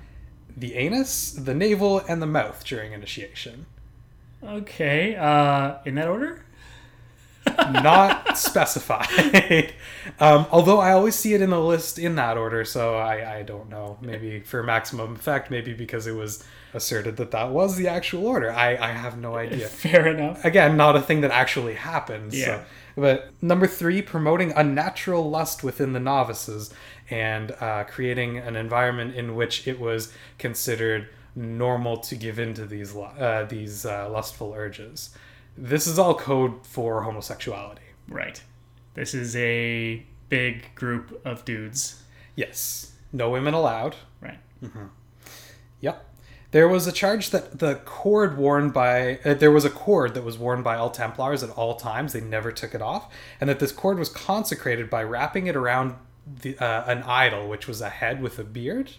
the anus, the navel, and the mouth during initiation. Okay. Uh, in that order? Not specified. um, although I always see it in the list in that order, so I, I don't know. Maybe for maximum effect, maybe because it was asserted that that was the actual order. I, I have no idea. Fair enough. again not a thing that actually happens Yeah. so. but number three promoting unnatural lust within the novices and uh, creating an environment in which it was considered normal to give in to these uh, these uh, lustful urges this is all code for homosexuality Right. This is a big group of dudes. yes no women allowed Right. Yep. There was a charge that the cord worn by uh, there was a cord that was worn by all Templars at all times. They never took it off, and that this cord was consecrated by wrapping it around the, uh, an idol, which was a head with a beard.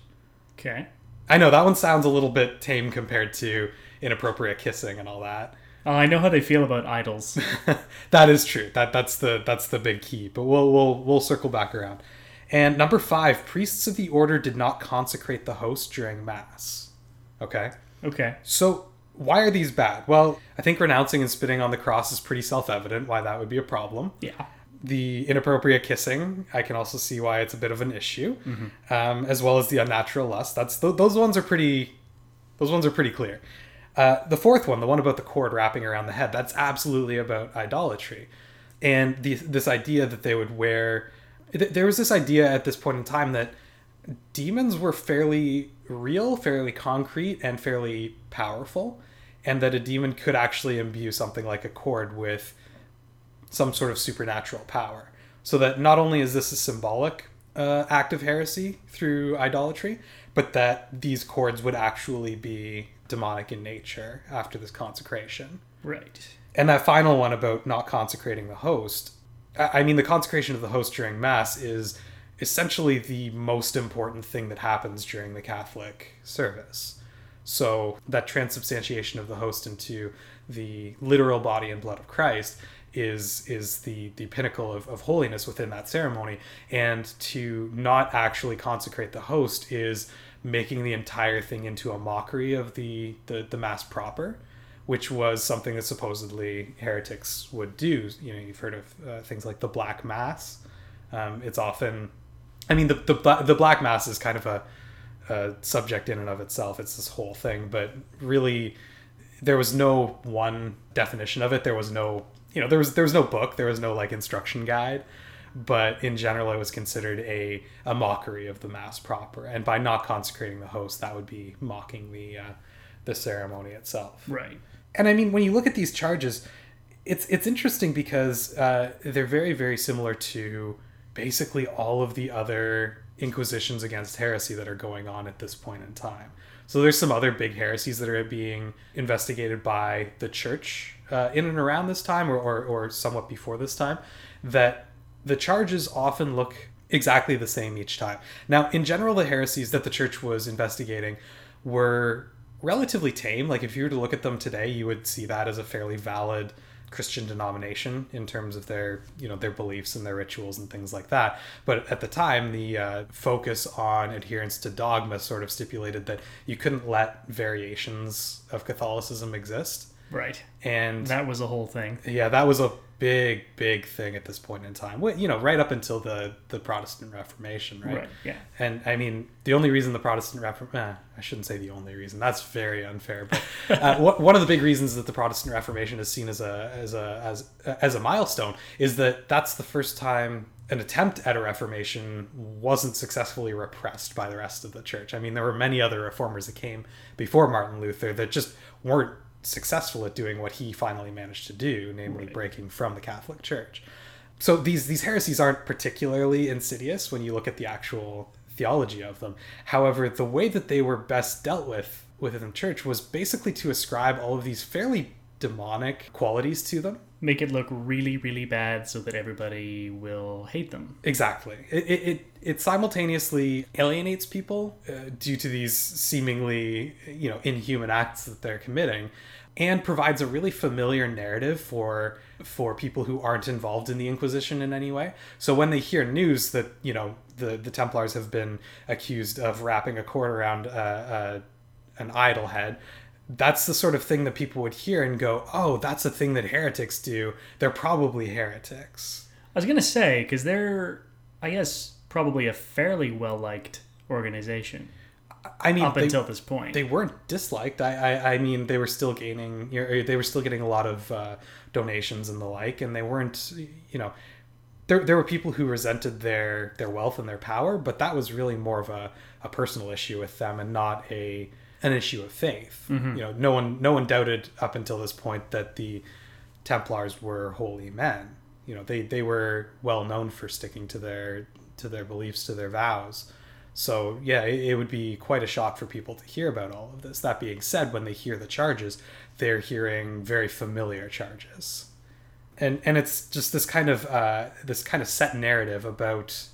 Okay. I know that one sounds a little bit tame compared to inappropriate kissing and all that. Oh, I know how they feel about idols. that is true. That that's the that's the big key. But we'll we'll we'll circle back around. And number five, priests of the order did not consecrate the host during mass. Okay. Okay. So why are these bad? Well, I think renouncing and spitting on the cross is pretty self-evident why that would be a problem. Yeah. The inappropriate kissing, I can also see why it's a bit of an issue, mm-hmm. um, as well as the unnatural lust. That's th- those ones are pretty. Those ones are pretty clear. Uh, the fourth one, the one about the cord wrapping around the head, that's absolutely about idolatry, and the, this idea that they would wear. There was this idea at this point in time that demons were fairly real, fairly concrete, and fairly powerful, and that a demon could actually imbue something like a cord with some sort of supernatural power. So that not only is this a symbolic uh, act of heresy through idolatry, but that these cords would actually be demonic in nature after this consecration. Right. And that final one about not consecrating the host, I mean, the consecration of the host during Mass is essentially the most important thing that happens during the Catholic service. So that transubstantiation of the host into the literal body and blood of Christ is is the the pinnacle of, of holiness within that ceremony. And to not actually consecrate the host is making the entire thing into a mockery of the, the, the mass proper which was something that supposedly heretics would do. You know, you've heard of uh, things like the Black Mass. Um, it's often I mean, the the the Black Mass is kind of a, a subject in and of itself. It's this whole thing, but really, there was no one definition of it. There was no, you know, there was there was no book. There was no like instruction guide. But in general, it was considered a a mockery of the mass proper, and by not consecrating the host, that would be mocking the uh, the ceremony itself. Right. And I mean, when you look at these charges, it's it's interesting because uh, they're very very similar to basically all of the other inquisitions against heresy that are going on at this point in time. So there's some other big heresies that are being investigated by the church uh, in and around this time, or, or, or somewhat before this time, that the charges often look exactly the same each time. Now, in general, the heresies that the church was investigating were relatively tame. Like if you were to look at them today, you would see that as a fairly valid Christian denomination in terms of their you know their beliefs and their rituals and things like that. But at the time, the uh, focus on adherence to dogma sort of stipulated that you couldn't let variations of Catholicism exist. Right. And that was a whole thing. Yeah, that was a big, big thing at this point in time. You know, right up until the the Protestant Reformation, right? Right. Yeah. And I mean, the only reason the Protestant Reformation, eh, I shouldn't say the only reason. That's very unfair. But uh, one of the big reasons that the Protestant Reformation is seen as a as a as as a milestone is that that's the first time an attempt at a reformation wasn't successfully repressed by the rest of the church. I mean, there were many other reformers that came before Martin Luther that just weren't successful at doing what he finally managed to do, namely right. breaking from the Catholic Church. So these these heresies aren't particularly insidious when you look at the actual theology of them. However, the way that they were best dealt with within the church was basically to ascribe all of these fairly demonic qualities to them. Make it look really, really bad so that everybody will hate them. Exactly. It, it, it simultaneously alienates people uh, due to these seemingly, you know, inhuman acts that they're committing and provides a really familiar narrative for for people who aren't involved in the Inquisition in any way. So when they hear news that you know the the Templars have been accused of wrapping a cord around uh, uh, an idol head, that's the sort of thing that people would hear and go, "Oh, that's a thing that heretics do. They're probably heretics." I was gonna say because they're, I guess, probably a fairly well liked organization. I mean, up they, until this point, they weren't disliked. I, I, I mean, they were still gaining. They were still getting a lot of uh, donations and the like, and they weren't. You know, there there were people who resented their their wealth and their power, but that was really more of a, a personal issue with them and not a an issue of faith. Mm-hmm. You know, no one no one doubted up until this point that the Templars were holy men. You know, they they were well known for sticking to their to their beliefs, to their vows. So, yeah, it, it would be quite a shock for people to hear about all of this. That being said, when they hear the charges, they're hearing very familiar charges. And, and it's just this kind of uh, this kind of set narrative about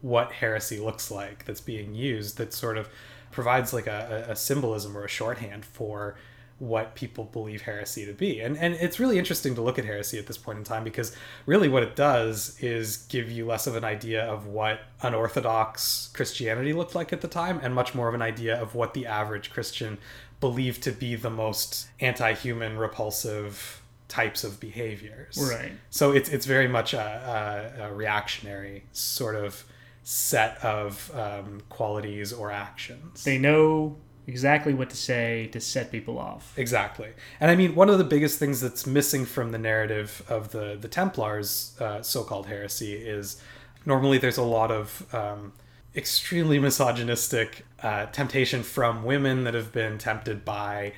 what heresy looks like that's being used that sort of provides like a, a symbolism or a shorthand for what people believe heresy to be. And and it's really interesting to look at heresy at this point in time because really what it does is give you less of an idea of what unorthodox Christianity looked like at the time and much more of an idea of what the average Christian believed to be the most anti-human repulsive types of behaviors. Right. So it's it's very much a, a, a reactionary sort of set of um, qualities or actions. They know exactly what to say to set people off. Exactly. And I mean, one of the biggest things that's missing from the narrative of the, the Templars' uh, so called heresy is normally there's a lot of um, extremely misogynistic uh, temptation from women that have been tempted by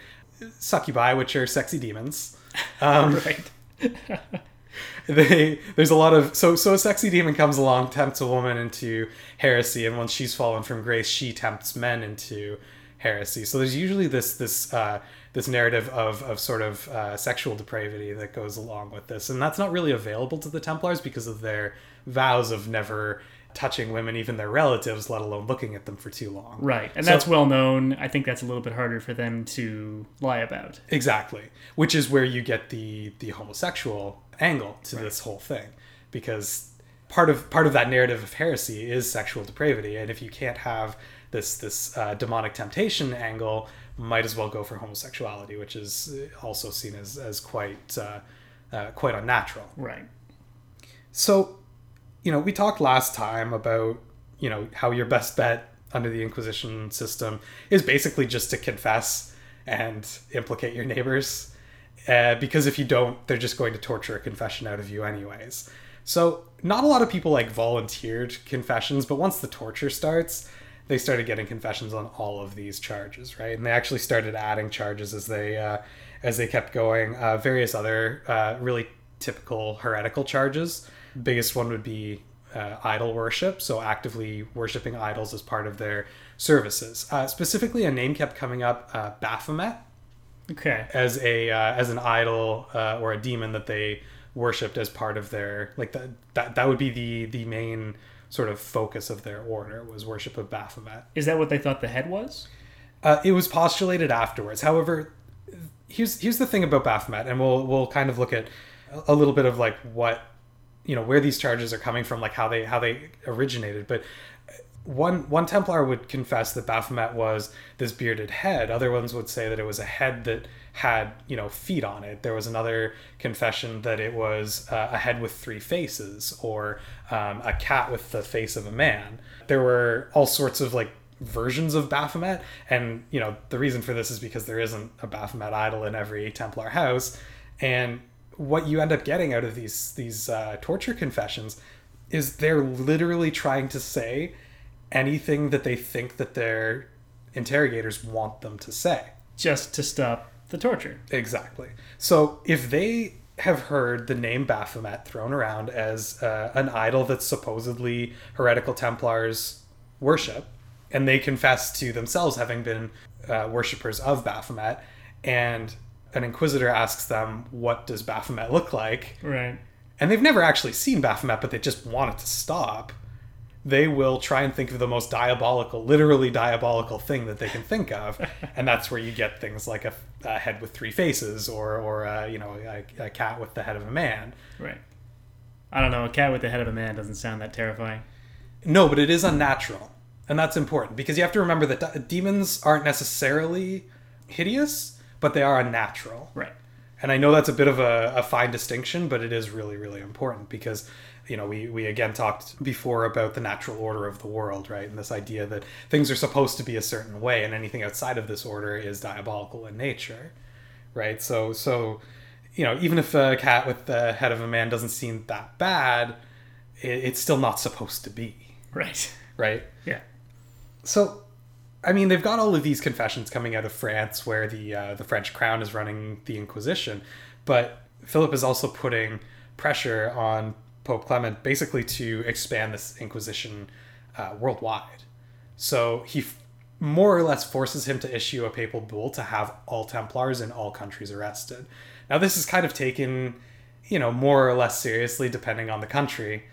succubi, which are sexy demons. Um, right. they there's a lot of so so a sexy demon comes along tempts a woman into heresy and once she's fallen from grace she tempts men into heresy. So there's usually this this uh, this narrative of of sort of uh, sexual depravity that goes along with this. And that's not really available to the templars because of their vows of never touching women even their relatives let alone looking at them for too long Right. And So- that's well known. I think that's a little bit harder for them to lie about. Exactly, which is where you get the the homosexual angle to this whole thing, because part of part of that narrative of heresy is sexual depravity, and if you can't have this this uh, demonic temptation angle, might as well go for homosexuality, which is also seen as as quite uh, uh, quite unnatural. Right. So, you know, we talked last time about, you know, how your best bet under the Inquisition system is basically just to confess and implicate your neighbors. Uh, because if you don't, they're just going to torture a confession out of you, anyways. So, not a lot of people like volunteered confessions, but once the torture starts, they started getting confessions on all of these charges, right? And they actually started adding charges as they uh, as they kept going. Uh, various other uh, really typical heretical charges. Biggest one would be uh, idol worship, so actively worshiping idols as part of their services. Uh, specifically, a name kept coming up, uh, Baphomet, Okay. as a uh, as an idol uh, or a demon that they worshipped as part of their like that that that would be the the main sort of focus of their order was worship of Baphomet. Is that what they thought the head was? Uh, it was postulated afterwards. However, here's here's the thing about Baphomet, and we'll we'll kind of look at a little bit of like what you know where these charges are coming from, like how they how they originated. But one one Templar would confess that Baphomet was this bearded head. Other ones would say that it was a head that had you know feet on it. There was another confession that it was uh, a head with three faces, or um, a cat with the face of a man. There were all sorts of like versions of Baphomet, and you know the reason for this is because there isn't a Baphomet idol in every Templar house, and what you end up getting out of these these uh, torture confessions is they're literally trying to say anything that they think that their interrogators want them to say. Just to stop the torture. Exactly. So if they have heard the name Baphomet thrown around as uh, an idol that supposedly heretical Templars worship, and they confess to themselves having been uh, worshippers of Baphomet, and an inquisitor asks them, What does Baphomet look like? Right. and they've never actually seen Baphomet, but they just want it to stop, they will try and think of the most diabolical, literally diabolical thing that they can think of, and that's where you get things like a, a head with three faces, or or uh, you know a, a cat with the head of a man. Right. I don't know. A cat with the head of a man doesn't sound that terrifying. No, but it is unnatural, and that's important because you have to remember that de- demons aren't necessarily hideous, but they are unnatural. Right. And I know that's a bit of a, a fine distinction, but it is really, really important because, you know, we, we again talked before about the natural order of the world, right? And this idea that things are supposed to be a certain way and anything outside of this order is diabolical in nature, right? So, so, you know, even if a cat with the head of a man doesn't seem that bad, it, it's still not supposed to be, Right. right? Yeah. So, I mean, they've got all of these confessions coming out of France, where the uh, the French crown is running the Inquisition, but Philip is also putting pressure on Pope Clement, basically to expand this Inquisition uh, worldwide. So he f- more or less forces him to issue a papal bull to have all Templars in all countries arrested. Now, this is kind of taken, you know, more or less seriously depending on the country,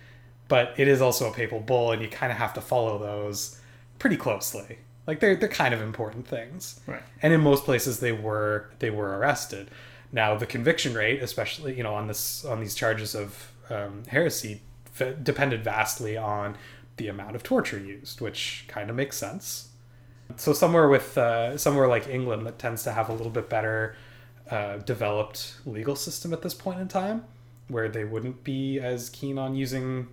but it is also a papal bull, and you kind of have to follow those pretty closely. Like they're they're kind of important things, Right. and in most places they were they were arrested. Now the conviction rate, especially you know on this on these charges of um, heresy, f- depended vastly on the amount of torture used, which kind of makes sense. So somewhere with uh, somewhere like England that tends to have a little bit better uh, developed legal system at this point in time, where they wouldn't be as keen on using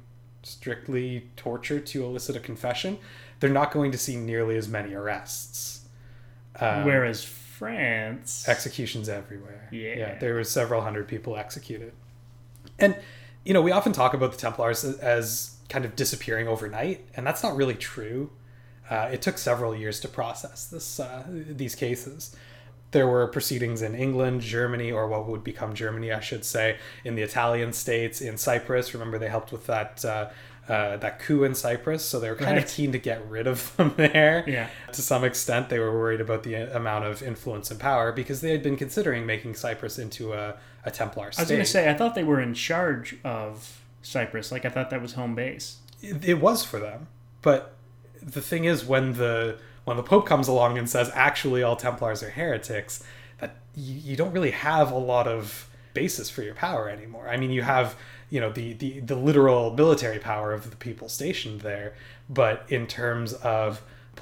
strictly torture to elicit a confession, they're not going to see nearly as many arrests. Um, Whereas France. executions everywhere. Yeah. there were several hundred people executed. And you know, we often talk about the Templars as, as kind of disappearing overnight, and that's not really true. Uh, it took several years to process this uh, these cases. There were proceedings in England, Germany, or what would become Germany, I should say, in the Italian states, in Cyprus. Remember, they helped with that uh, uh, that coup in Cyprus, so they were kind Right. of keen to get rid of them there Yeah. to some extent they were worried about the amount of influence and power because they had been considering making cyprus into a, a templar I was going to say, I thought they were in charge of Cyprus. Like, I thought that was home base. it, it was for them but the thing is when the when the pope comes along and says actually all templars are heretics that you, you don't really have a lot of basis for your power anymore i mean you have you know the, the the literal military power of the people stationed there but in terms of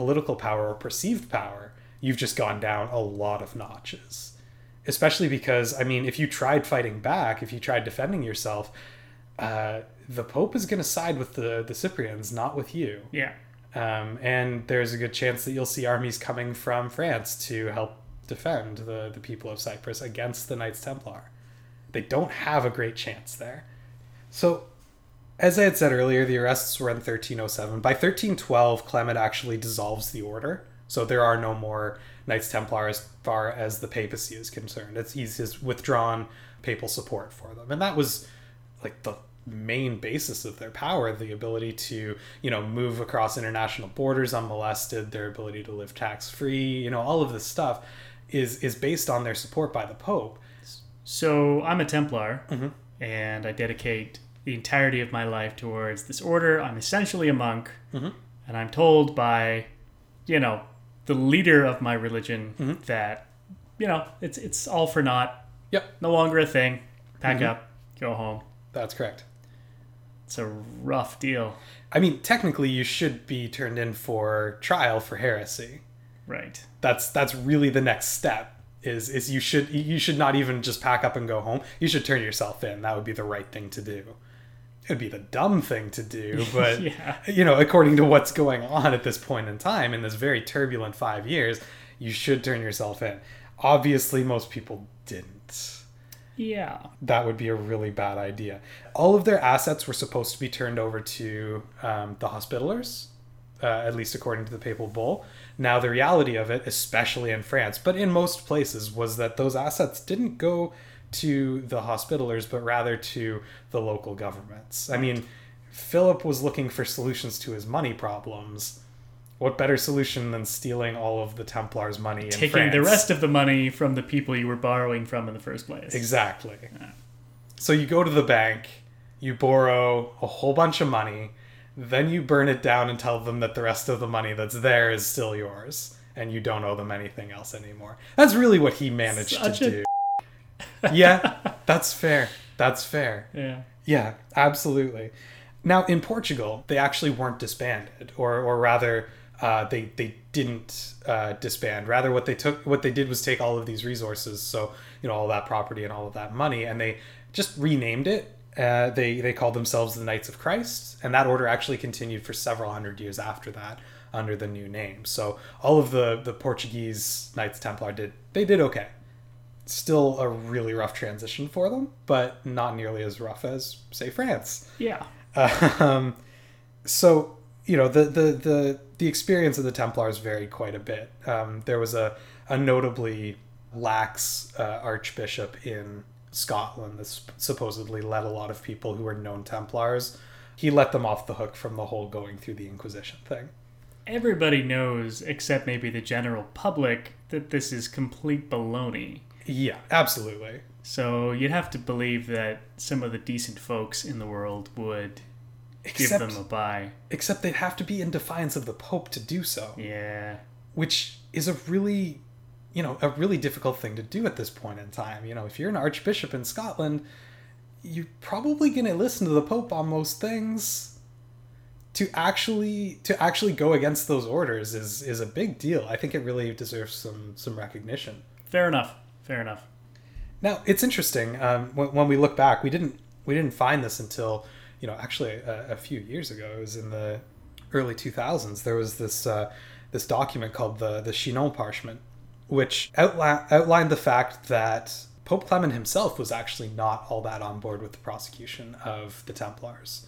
political power or perceived power you've just gone down a lot of notches especially because i mean if you tried fighting back if you tried defending yourself uh, the pope is going to side with the the cyprians not with you Yeah. um, and there's a good chance that you'll see armies coming from France to help defend the, the people of Cyprus against the Knights Templar. They don't have a great chance there. So, as I had said earlier, the arrests were in 1307. By 1312, Clement actually dissolves the order. So there are no more Knights Templar as far as the papacy is concerned. It's he's just withdrawn papal support for them, and that was like the main basis of their power the ability to you know move across international borders unmolested their ability to live tax free you know all of this stuff is is based on their support by the pope So I'm a Templar, Mhm. And I dedicate the entirety of my life towards this order. I'm essentially a monk, Mhm. and I'm told by, you know, the leader of my religion Mhm. that, you know, it's it's all for naught. Yep. No longer a thing. Pack Mhm. up, go home. that's correct It's a rough deal, i mean technically you should be turned in for trial for heresy right? that's that's really the next step is is you should you should not even just pack up and go home you should turn yourself in that would be the right thing to do it would be the dumb thing to do but yeah, you know, according to what's going on at this point in time in this very turbulent five years, you should turn yourself in. Obviously, most people didn't. yeah. That would be a really bad idea. All of their assets were supposed to be turned over to um, the Hospitallers, uh, at least according to the papal bull. Now, the reality of it, especially in France, but in most places, was that those assets didn't go to the Hospitallers, but rather to the local governments. I mean, Philip was looking for solutions to his money problems. What better solution than stealing all of the Templars' money in Taking the rest of the money from the people you were borrowing from in the first place. Exactly. So you go to the bank, you borrow a whole bunch of money, then you burn it down and tell them that the rest of the money that's there is still yours and you don't owe them anything else anymore. That's really what he managed Such to do. yeah, that's fair. That's fair. Yeah. Yeah, absolutely. Now in Portugal, they actually weren't disbanded, or or rather, uh, they they didn't uh, disband. Rather, what they took, what they did was take all of these resources, so you know all that property and all of that money, and they just renamed it. Uh, they they called themselves the Knights of Christ, and that order actually continued for several hundred years after that under the new name. So all of the the Portuguese Knights Templar did they did okay still a really rough transition for them, but not nearly as rough as say France. Yeah. Um, so you know the, the the the experience of the Templars varied quite a bit. Um, there was a a notably lax uh, archbishop in Scotland that supposedly let a lot of people who were known Templars. He let them off the hook from the whole going through the Inquisition thing. everybody knows, except maybe the general public, that this is complete baloney. Yeah, absolutely. So you'd have to believe that some of the decent folks in the world would Except, give them a buy. except they'd have to be in defiance of the Pope to do so, Yeah. which is a really, you know, a really difficult thing to do at this point in time. You know, if you're an archbishop in Scotland, you're probably going to listen to the Pope on most things. To actually to actually go against those orders is is a big deal. I think it really deserves some some recognition. Fair enough. Fair enough. Now it's interesting um, when, when we look back. We didn't we didn't find this until you know actually a, a few years ago. It was in the early 2000s. There was this uh, this document called the the Chinon Parchment, which outla- outlined the fact that Pope Clement himself was actually not all that on board with the prosecution of the Templars.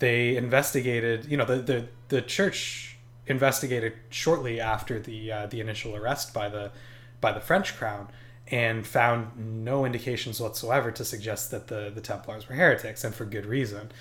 They investigated, you know, the the, the church investigated shortly after the uh, the initial arrest by the by the French crown and found no indications whatsoever to suggest that the, the Templars were heretics, and for good reason.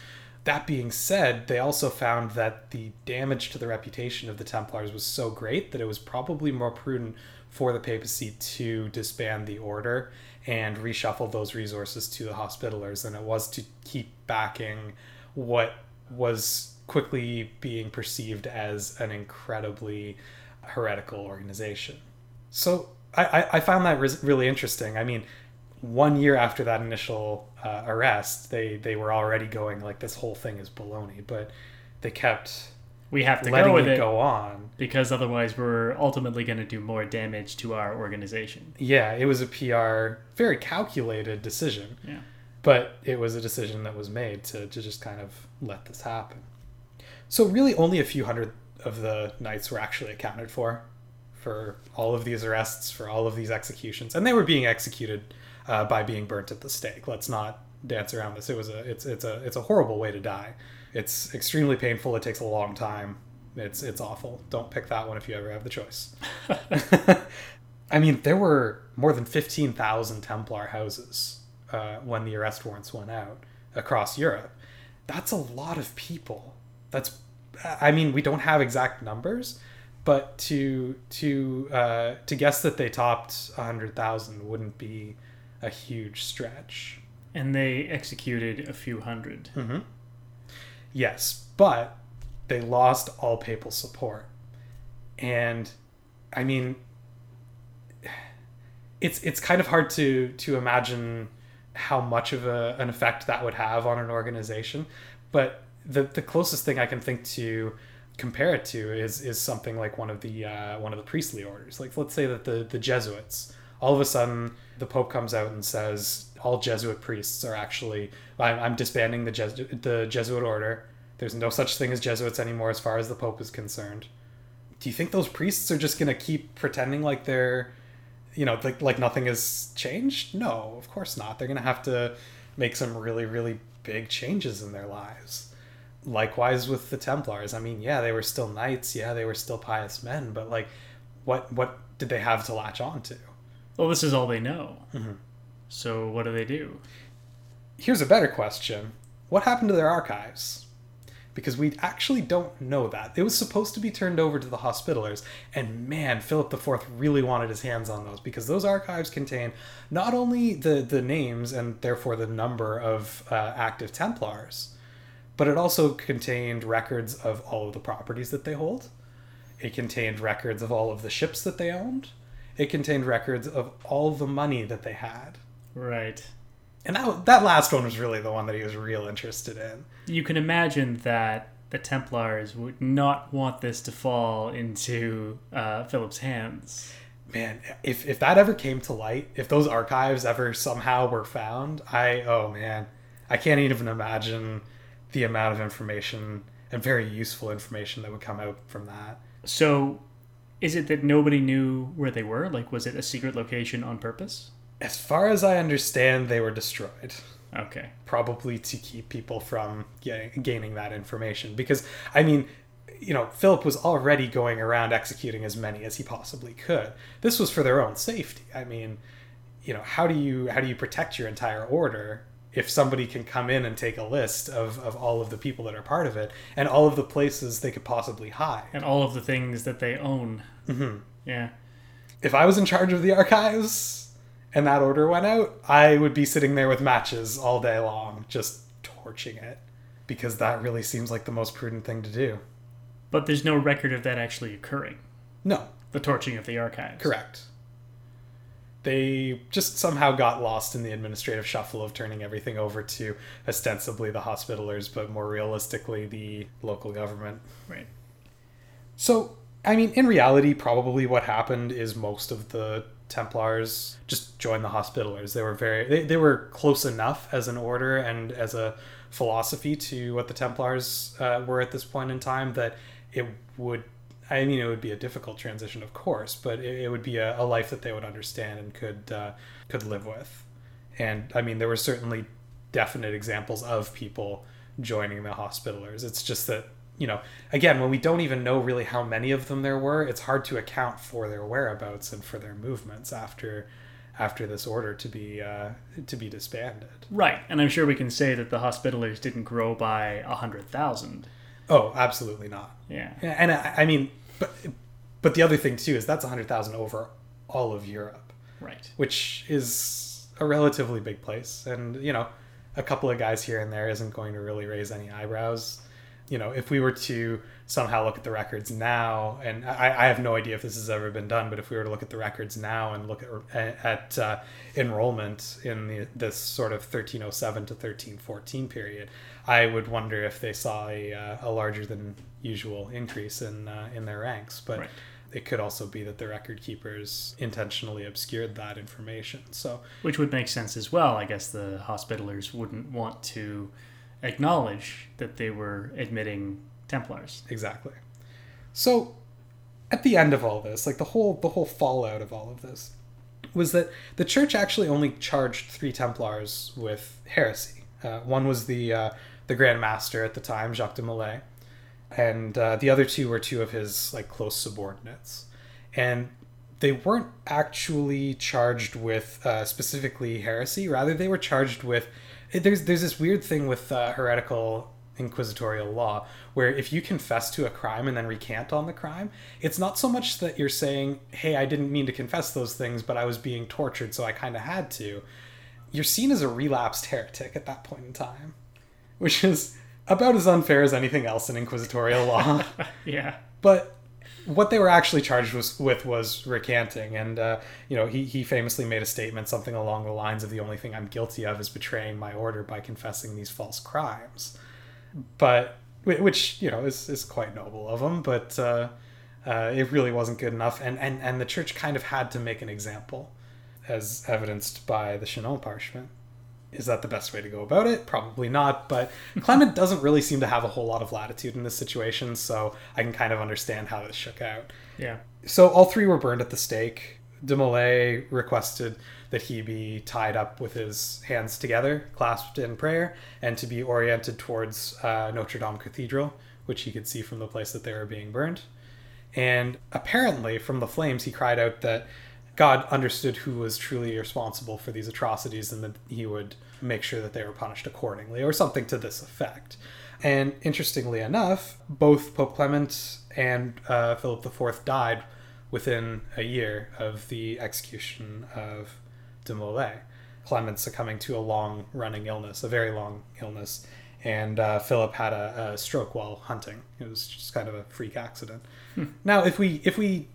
That being said, they also found that the damage to the reputation of the Templars was so great that it was probably more prudent for the papacy to disband the order and reshuffle those resources to the Hospitallers than it was to keep backing what was quickly being perceived as an incredibly heretical organization. So I, I, found that res- really interesting. I mean, one year after that initial uh, arrest, they, they were already going like this whole thing is baloney, but they kept We have to letting go with it it go on. Because otherwise we're ultimately going to do more damage to our organization. Yeah, it was a PR, very calculated decision, Yeah. but it was a decision that was made to, to just kind of let this happen. So, really, only a few hundred of the knights were actually accounted for, for all of these arrests, for all of these executions, and they were being executed uh, by being burnt at the stake. Let's not dance around this. It was a, it's, it's a, it's a horrible way to die. It's extremely painful. It takes a long time. It's, it's awful. Don't pick that one if you ever have the choice. I mean, there were more than 15,000 Templar houses uh, when the arrest warrants went out across Europe. That's a lot of people. That's, I mean, we don't have exact numbers, but to to uh, to guess that they topped 100,000 wouldn't be a huge stretch. And they executed a few hundred. Mm-hmm. Yes, but they lost all papal support, and I mean, it's it's kind of hard to to imagine how much of a, an effect that would have on an organization. But the the closest thing I can think to compare it to is is something like one of the uh, one of the priestly orders. Like let's say that the the Jesuits all of a sudden the Pope comes out and says all Jesuit priests are actually I'm, I'm disbanding the Jesuit the Jesuit order. There's no such thing as Jesuits anymore as far as the Pope is concerned. Do you think those priests are just gonna keep pretending like they're you know like like nothing has changed? No, of course not. They're gonna have to make some really really big changes in their lives. Likewise with the Templars. I mean, yeah, they were still knights. Yeah, they were still pious men. But like, what what did they have to latch on to? Well, this is all they know. Mm-hmm. So what do they do? Here's a better question: What happened to their archives? Because we actually don't know that. It was supposed to be turned over to the Hospitallers, and man, Philip IV really wanted his hands on those because those archives contain not only the the names and therefore the number of uh, active Templars, but it also contained records of all of the properties that they hold. It contained records of all of the ships that they owned. It contained records of all the money that they had. Right. And that, that last one was really the one that he was real interested in. You can imagine that the Templars would not want this to fall into uh, Philip's hands. Man, if, if that ever came to light, if those archives ever somehow were found, I, oh man, I can't even imagine the amount of information and very useful information that would come out from that. So, is it that nobody knew where they were? Like, was it a secret location on purpose? As far as I understand, they were destroyed. Okay. Probably to keep people from getting, gaining that information. Because, I mean, you know, Philip was already going around executing as many as he possibly could. This was for their own safety. I mean, you know, how do you how do you protect your entire order if somebody can come in and take a list of, of all of the people that are part of it and all of the places they could possibly hide. And all of the things that they own. Mm-hmm. Yeah. If I was in charge of the archives and that order went out, I would be sitting there with matches all day long, just torching it, because that really seems like the most prudent thing to do. But there's no record of that actually occurring. No, The torching of the archives. correct. They just somehow got lost in the administrative shuffle of turning everything over to ostensibly the hospitalers, but more realistically the local government. Right. So, I mean, in reality, probably what happened is most of the Templars just joined the Hospitallers. They were very, they, they were close enough as an order and as a philosophy to what the Templars uh, were at this point in time that it would, I mean, it would be a difficult transition, of course, but it, it would be a, a life that they would understand and could uh, could live with. And I mean, there were certainly definite examples of people joining the Hospitallers. It's just that you know, again, when we don't even know really how many of them there were, it's hard to account for their whereabouts and for their movements after after this order to be uh, to be disbanded. Right. And I'm sure we can say that the hospitalers didn't grow by a hundred thousand. Oh, absolutely not. Yeah. And I, I mean, but but the other thing too is that's a hundred thousand over all of Europe, Right. which is a relatively big place, and you know, a couple of guys here and there isn't going to really raise any eyebrows. You know, if we were to somehow look at the records now, and I, I have no idea if this has ever been done, but if we were to look at the records now and look at at uh, enrollment in the, this sort of 1307 to 1314 period, I would wonder if they saw a, uh, a larger than usual increase in uh, in their ranks. But Right. it could also be that the record keepers intentionally obscured that information. So Which would make sense as well. I guess the hospitalers wouldn't want to acknowledge that they were admitting Templars. exactly. So at the end of all this, like the whole the whole fallout of all of this was that the church actually only charged three Templars with heresy. Uh, one was the uh, the Grand Master at the time, Jacques de Molay, and uh, the other two were two of his like close subordinates, and they weren't actually charged with uh, specifically heresy. Rather, they were charged with there's there's this weird thing with uh, heretical inquisitorial law where if you confess to a crime and then recant on the crime it's not so much that you're saying hey i didn't mean to confess those things but i was being tortured so i kind of had to you're seen as a relapsed heretic at that point in time which is about as unfair as anything else in inquisitorial law Yeah. but what they were actually charged was, with was recanting. And uh, you know he, he famously made a statement something along the lines of the only thing i'm guilty of is betraying my order by confessing these false crimes. But which you know is, is quite noble of him but uh, uh, it really wasn't good enough. And, and and the church kind of had to make an example as evidenced by the Chinon parchment is that the best way to go about it? Probably not, but Clement doesn't really seem to have a whole lot of latitude in this situation, so I can kind of understand how this shook out. Yeah. So all three were burned at the stake. De Molay requested that he be tied up with his hands together, clasped in prayer, and to be oriented towards uh, Notre Dame Cathedral, which he could see from the place that they were being burned. And apparently, from the flames, he cried out that God understood who was truly responsible for these atrocities and that he would make sure that they were punished accordingly, or something to this effect. And interestingly enough, both Pope Clement and uh, Philip IV died within a year of the execution of de Molay. Clement succumbing to a long running illness, a very long illness, and uh, Philip had a, a stroke while hunting. It was just kind of a freak accident. Now, if we if we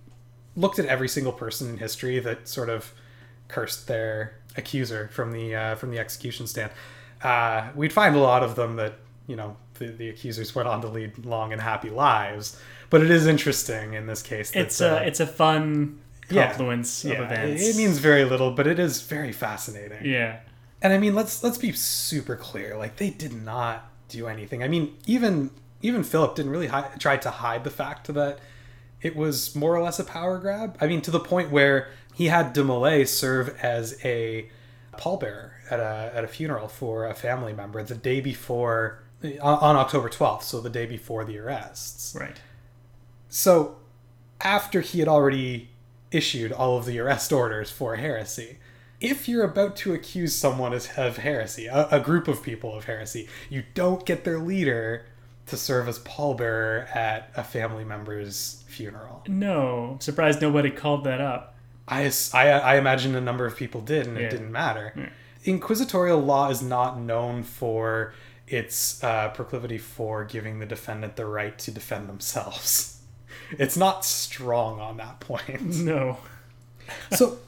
looked at every single person in history that sort of cursed their accuser from the uh, from the execution stand, uh, we'd find a lot of them that you know the, the accusers went on to lead long and happy lives. But it is interesting in this case. That, It's a uh, it's a fun yeah, confluence yeah, of events. It, it means very little, but it is very fascinating. yeah. And I mean, let's let's be super clear. Like they did not do anything. I mean, even even Philip didn't really hi- try to hide the fact that it was more or less a power grab. I mean, to the point where he had de Molay serve as a pallbearer at a at a funeral for a family member the day before on, October twelfth, so the day before the arrests. Right. So, after he had already issued all of the arrest orders for heresy, if you're about to accuse someone as- of heresy, a, a group of people of heresy, you don't get their leader to serve as pallbearer at a family member's funeral. No, I'm surprised nobody called that up. I, I, I imagine a number of people did, and Yeah. it didn't matter. Yeah. Inquisitorial law is not known for its uh, proclivity for giving the defendant the right to defend themselves. It's not strong on that point. No. so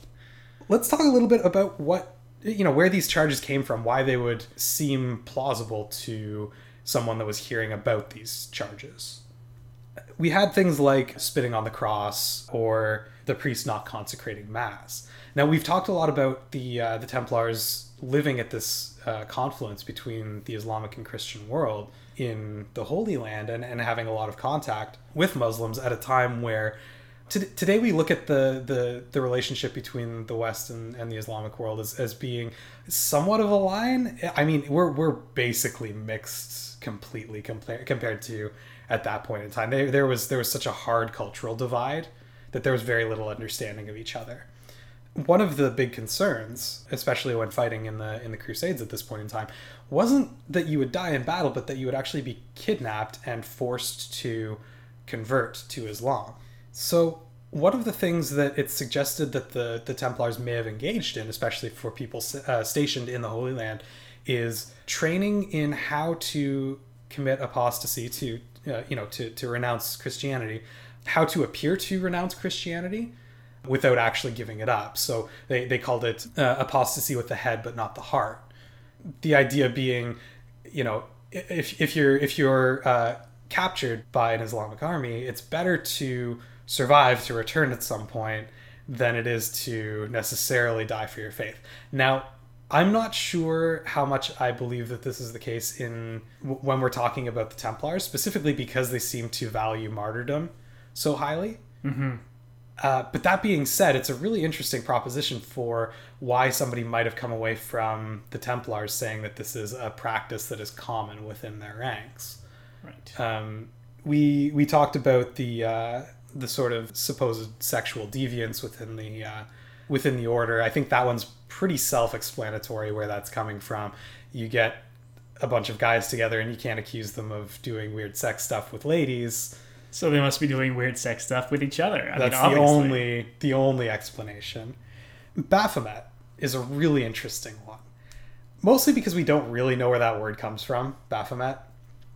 let's talk a little bit about what you know where these charges came from why they would seem plausible to someone that was hearing about these charges we had things like spitting on the cross or the priest not consecrating mass now we've talked a lot about the uh, the templars living at this uh, confluence between the islamic and christian world in the holy land and, and having a lot of contact with muslims at a time where to, today we look at the, the, the relationship between the West and, and the Islamic world as, as being somewhat of a line. I mean, we're, we're basically mixed completely compared compared to at that point in time. There, there was there was such a hard cultural divide that there was very little understanding of each other. One of the big concerns, especially when fighting in the in the Crusades at this point in time, wasn't that you would die in battle, but that you would actually be kidnapped and forced to convert to Islam. So, one of the things that it's suggested that the, the Templars may have engaged in, especially for people uh, stationed in the Holy Land, is training in how to commit apostasy, to uh, you know, to, to renounce Christianity, how to appear to renounce Christianity without actually giving it up. So they, they called it uh, apostasy with the head but not the heart. The idea being, you know, if, if you're if you're uh, captured by an Islamic army, it's better to survive to return at some point than it is to necessarily die for your faith. Now, I'm not sure how much I believe that this is the case in when we're talking about the Templars, specifically because they seem to value martyrdom so highly. Mm-hmm. Uh, but that being said, it's a really interesting proposition for why somebody might have come away from the Templars saying that this is a practice that is common within their ranks. Right. Um, we we talked about the uh, the sort of supposed sexual deviance within the uh, within the order. I think that one's pretty self-explanatory where that's coming from. You get a bunch of guys together and you can't accuse them of doing weird sex stuff with ladies. So they must be doing weird sex stuff with each other. I That's mean, the only the only explanation. Baphomet is a really interesting one. Mostly because we don't really know where that word comes from, Baphomet.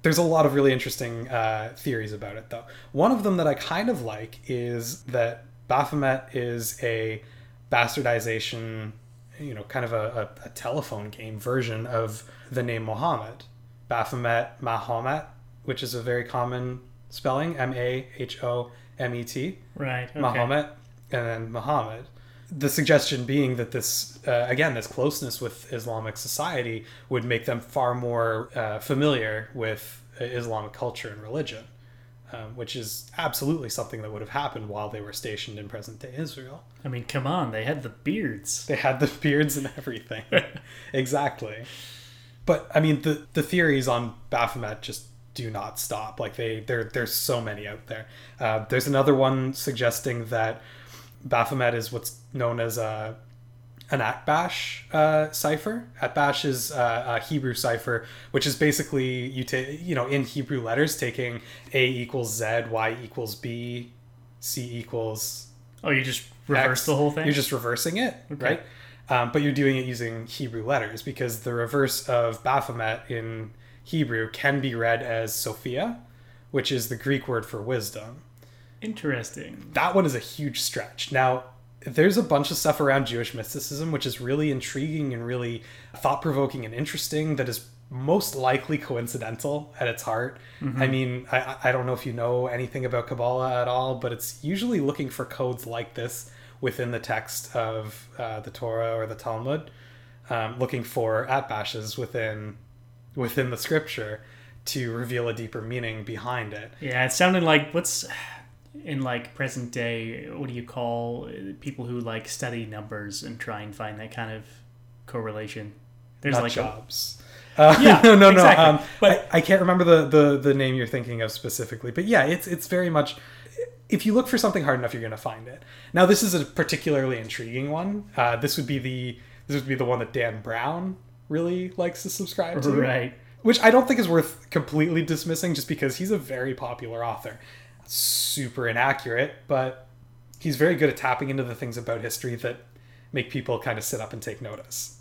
There's a lot of really interesting uh, theories about it, though. One of them that I kind of like is that Baphomet is a bastardization, you know, kind of a, a, a telephone game version of the name Mohammed. Baphomet, Mahomet, which is a very common spelling, M A H O M E T. Right. Okay. Mahomet and then Muhammad. The suggestion being that this, uh, again, this closeness with Islamic society would make them far more uh, familiar with uh, Islamic culture and religion, um, which is absolutely something that would have happened while they were stationed in present day Israel. I mean, come on. They had the beards. They had the beards and everything. exactly. But I mean, the the theories on Baphomet just do not stop. Like they, there, there's so many out there. Uh, there's another one suggesting that Baphomet is what's known as a an Atbash uh, cipher. Atbash is uh, a Hebrew cipher, which is basically you take you know in Hebrew letters taking A equals Z, Y equals B, C equals Oh, you just reverse X. the whole thing? You're just reversing it, Okay. right? Um, but you're doing it using Hebrew letters because the reverse of Baphomet in Hebrew can be read as Sophia, which is the Greek word for wisdom. Interesting. That one is a huge stretch. Now, there's a bunch of stuff around Jewish mysticism which is really intriguing and really thought provoking and interesting that is most likely coincidental at its heart. I mean, I, I don't know if you know anything about Kabbalah at all, but it's usually looking for codes like this within the text of uh, the Torah or the Talmud, um, looking for atbashes within within the scripture to reveal a deeper meaning behind it. Yeah, it sounded like what's in like present day. What do you call uh, people who like study numbers and try and find that kind of correlation? There's Not like a, jobs. Uh, Yeah, no, no, no. Um, But- I, I can't remember the, the the name you're thinking of specifically, but yeah, it's it's very much. If you look for something hard enough, you're going to find it. Now, this is a particularly intriguing one. Uh, this would be the This would be the one that Dan Brown really likes to subscribe to. Right. Which I don't think is worth completely dismissing just because he's a very popular author. Super inaccurate, but he's very good at tapping into the things about history that make people kind of sit up and take notice.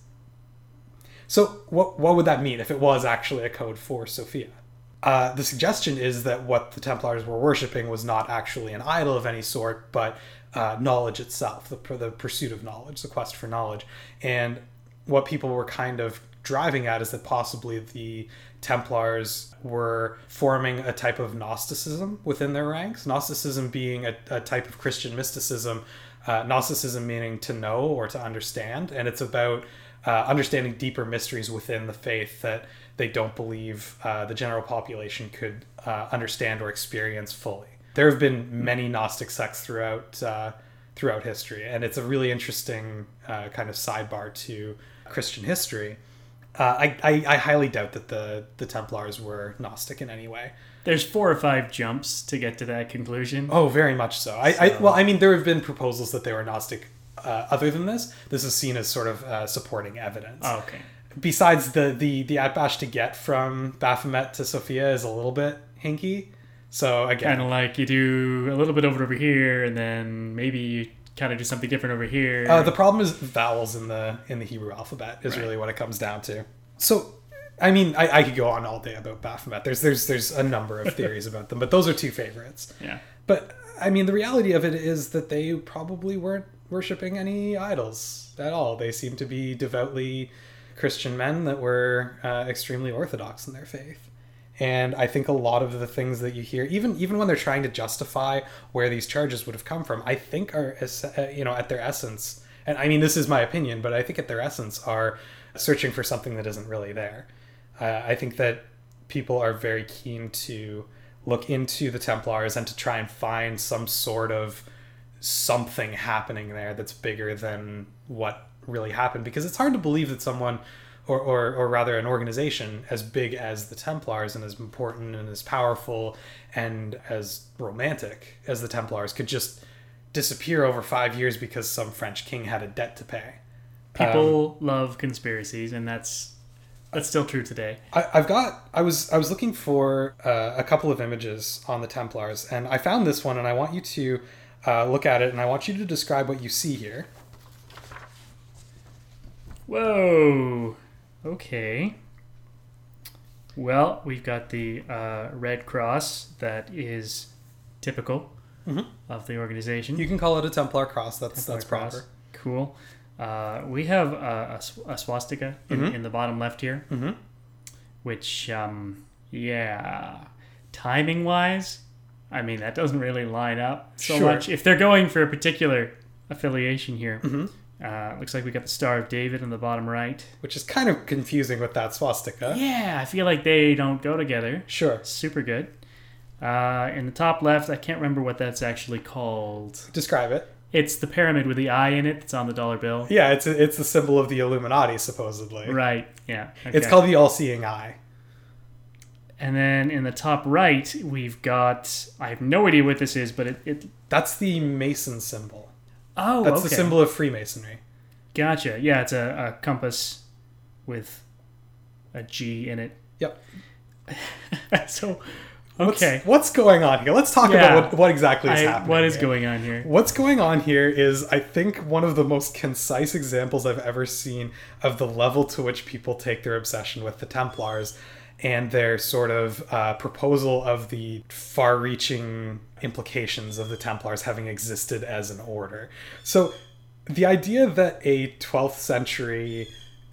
So, what, what would that mean if it was actually a code for Sophia? Uh, the suggestion is that what the Templars were worshipping was not actually an idol of any sort, but uh, knowledge itself, the, the pursuit of knowledge, the quest for knowledge. And what people were kind of driving at is that possibly the Templars were forming a type of Gnosticism within their ranks. Gnosticism being a, a type of Christian mysticism, uh, Gnosticism meaning to know or to understand. And it's about uh, understanding deeper mysteries within the faith that they don't believe uh, the general population could uh, understand or experience fully. There have been many Gnostic sects throughout uh, throughout history, and it's a really interesting uh, kind of sidebar to Christian history. Uh, I, I, I highly doubt that the the Templars were Gnostic in any way. There's four or five jumps to get to that conclusion. Oh, very much so. I, I well, I mean, there have been proposals that they were Gnostic. Uh, other than this, this is seen as sort of uh, supporting evidence. Oh, okay. Besides the the the atbash to get from Baphomet to Sophia is a little bit hinky. So again, Kind of like you do a little bit over over here, and then maybe you kind of do something different over here. Uh, the problem is vowels in the in the Hebrew alphabet is Right. really what it comes down to. So, I mean, I, I could go on all day about Baphomet. There's there's there's a number of theories about them, but those are two favorites. yeah. But I mean, the reality of it is that they probably weren't worshiping any idols at all. They seem to be devoutly Christian men that were uh, extremely orthodox in their faith. And I think a lot of the things that you hear, even even when they're trying to justify where these charges would have come from, I think are uh, you know at their essence. And I mean, this is my opinion, but I think at their essence are searching for something that isn't really there. Uh, I think that people are very keen to look into the Templars and to try and find some sort of something happening there that's bigger than what really happened because it's hard to believe that someone or, or, or rather an organization as big as the Templars and as important and as powerful and as romantic as the Templars could just disappear over five years because some French king had a debt to pay. People Um, love conspiracies, and that's that's still true today. I, I've got. I was. I was looking for uh, a couple of images on the Templars, and I found this one, and I want you to uh, look at it, and I want you to describe what you see here. Whoa. Okay. Well, we've got the uh, Red Cross that is typical Mhm. of the organization. You can call it a Templar cross. That's Templar that's cross. proper. Cool. Uh, we have a, a sw- a swastika in, Mhm. in the bottom left here, Mm-hmm. which, um, yeah, timing wise, I mean, that doesn't really line up so Sure. much. If they're going for a particular affiliation here, Mm-hmm. Uh, looks like we got the Star of David in the bottom right. Which is kind of confusing with that swastika. Yeah, I feel like they don't go together. Sure. Super good. Uh, in the top left, I can't remember what that's actually called. Describe it. It's the pyramid with the eye in it that's on the dollar bill. Yeah, it's a, it's the symbol of the Illuminati, supposedly. Right, yeah. It's called the All-Seeing Eye. And then in the top right, we've got. I have no idea what this is, but it. it That's the Mason symbol. Oh, That's okay. the symbol of Freemasonry. Gotcha. Yeah, it's a, a compass with a G in it. Yep. so, What's, okay. what's going on here? Let's talk Yeah. about what, what exactly is I- happening. what is here. going on here? What's going on here is, I think, one of the most concise examples I've ever seen of the level to which people take their obsession with the Templars and their sort of uh, proposal of the far reaching implications of the Templars having existed as an order. So, the idea that a 12th century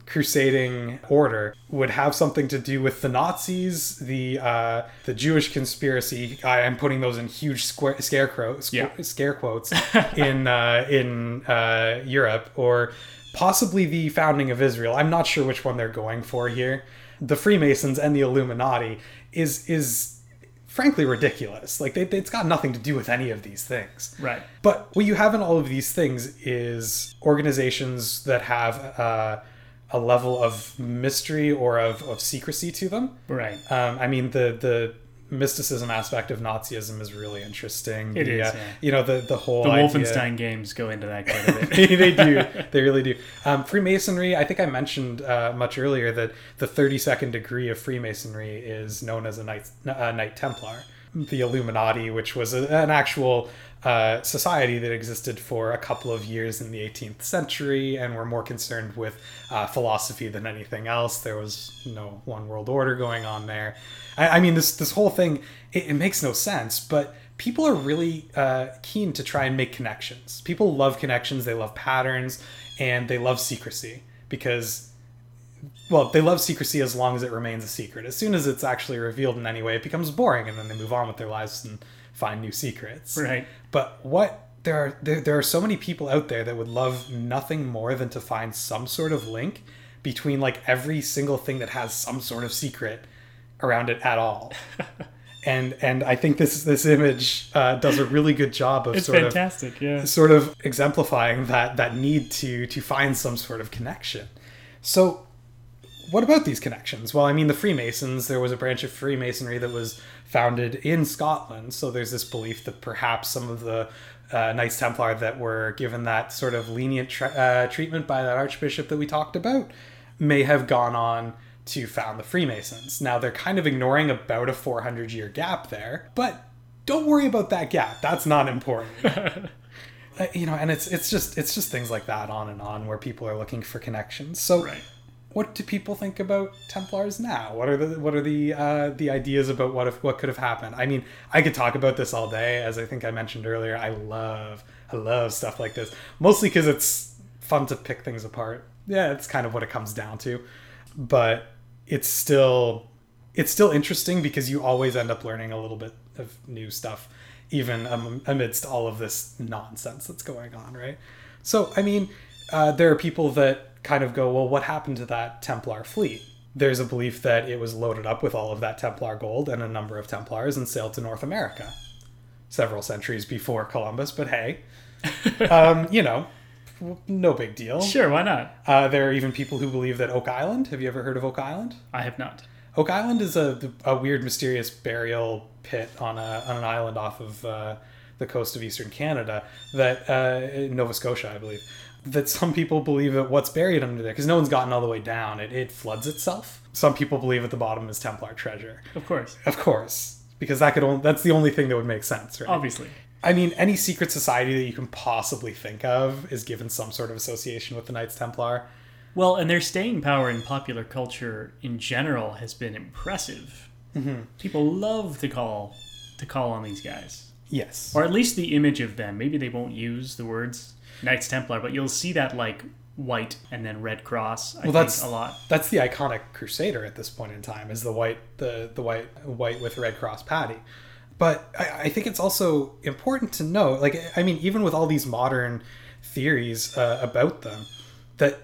crusading order would have something to do with the Nazis, the uh, the Jewish conspiracy. I am putting those in huge square, scarecrow, squ- Yeah. scare quotes in uh, in uh, Europe, or possibly the founding of Israel. I'm not sure which one they're going for here. The Freemasons and the Illuminati is is frankly ridiculous. Like they, it's got nothing to do with any of these things. Right. But what you have in all of these things is organizations that have uh, a level of mystery or of, of secrecy to them. Right. Um, I mean, the the mysticism aspect of Nazism is really interesting. It the, is, uh, yeah. You know the the whole The idea- Wolfenstein games go into that quite a bit. they do. They really do. Um, Freemasonry. I think I mentioned uh, much earlier that the thirty-second degree of Freemasonry is known as a Knight, uh, Knight Templar. The Illuminati, which was a, an actual uh, society that existed for a couple of years in the 18th century, and were more concerned with uh, philosophy than anything else. There was no one world order going on there. I, I mean, this this whole thing it, it makes no sense, but people are really uh, keen to try and make connections. People love connections, they love patterns, and they love secrecy because, well, they love secrecy as long as it remains a secret. As soon as it's actually revealed in any way, it becomes boring, and then they move on with their lives and find new secrets. Right. But what there are there, there are so many people out there that would love nothing more than to find some sort of link between like every single thing that has some sort of secret around it at all. and and I think this this image uh, does a really good job of It's sort fantastic, yeah. of sort of exemplifying that that need to to find some sort of connection. So what about these connections? Well, I mean, the Freemasons, there was a branch of Freemasonry that was founded in Scotland. So there's this belief that perhaps some of the uh, Knights Templar that were given that sort of lenient tra- uh, treatment by that Archbishop that we talked about may have gone on to found the Freemasons. Now, they're kind of ignoring about a 400 year gap there, but don't worry about that gap. That's not important. Uh, you know, and it's it's just it's just things like that on and on where people are looking for connections. So Right. What do people think about Templars now? What are the what are the uh, the ideas about what if what could have happened? I mean, I could talk about this all day. As I think I mentioned earlier, I love I love stuff like this, mostly because it's fun to pick things apart. Yeah, it's kind of what it comes down to, but it's still it's still interesting because you always end up learning a little bit of new stuff, even amidst all of this nonsense that's going on, right? So, I mean, uh, there are people that kind of go, well, what happened to that Templar fleet? There's a belief that it was loaded up with all of that Templar gold and a number of Templars and sailed to North America several centuries before Columbus, but hey, um, you know, no big deal. Sure, why not? Uh, there are even people who believe that Oak Island, have you ever heard of Oak Island? I have not. Oak Island is a, a weird, mysterious burial pit on, a, on an island off of uh, the coast of eastern Canada that uh, Nova Scotia, I believe. That some people believe that what's buried under there, because no one's gotten all the way down, it, it floods itself. Some people believe at the bottom is Templar treasure. Of course. Of course, because that could only, that's the only thing that would make sense, right? Obviously. I mean, any secret society that you can possibly think of is given some sort of association with the Knights Templar. Well, and their staying power in popular culture in general has been impressive. Mm-hmm. People love to call to call on these guys, Yes. or at least the image of them. Maybe they won't use the words Knights Templar, but you'll see that like white and then red cross. I Well, think that's- a lot. That's the iconic Crusader at this point in time, is the white the the white white with red cross patty. But I, I think it's also important to note, like I mean, even with all these modern theories uh, about them, that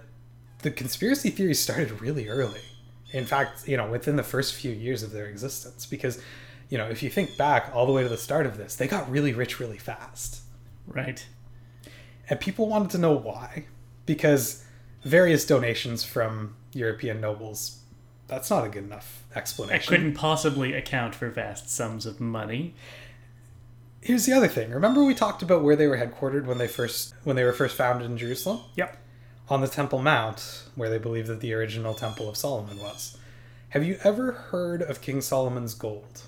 the conspiracy theories started really early. In fact, you know, within the first few years of their existence, because you know, if you think back all the way to the start of this, they got really rich really fast. Right. And people wanted to know why. Because various donations from European nobles, that's not a good enough explanation. I couldn't possibly account for vast sums of money. Here's the other thing. Remember we talked about where they were headquartered when they first when they were first founded in Jerusalem? Yep. On the Temple Mount, where they believe that the original Temple of Solomon was. Have you ever heard of King Solomon's gold?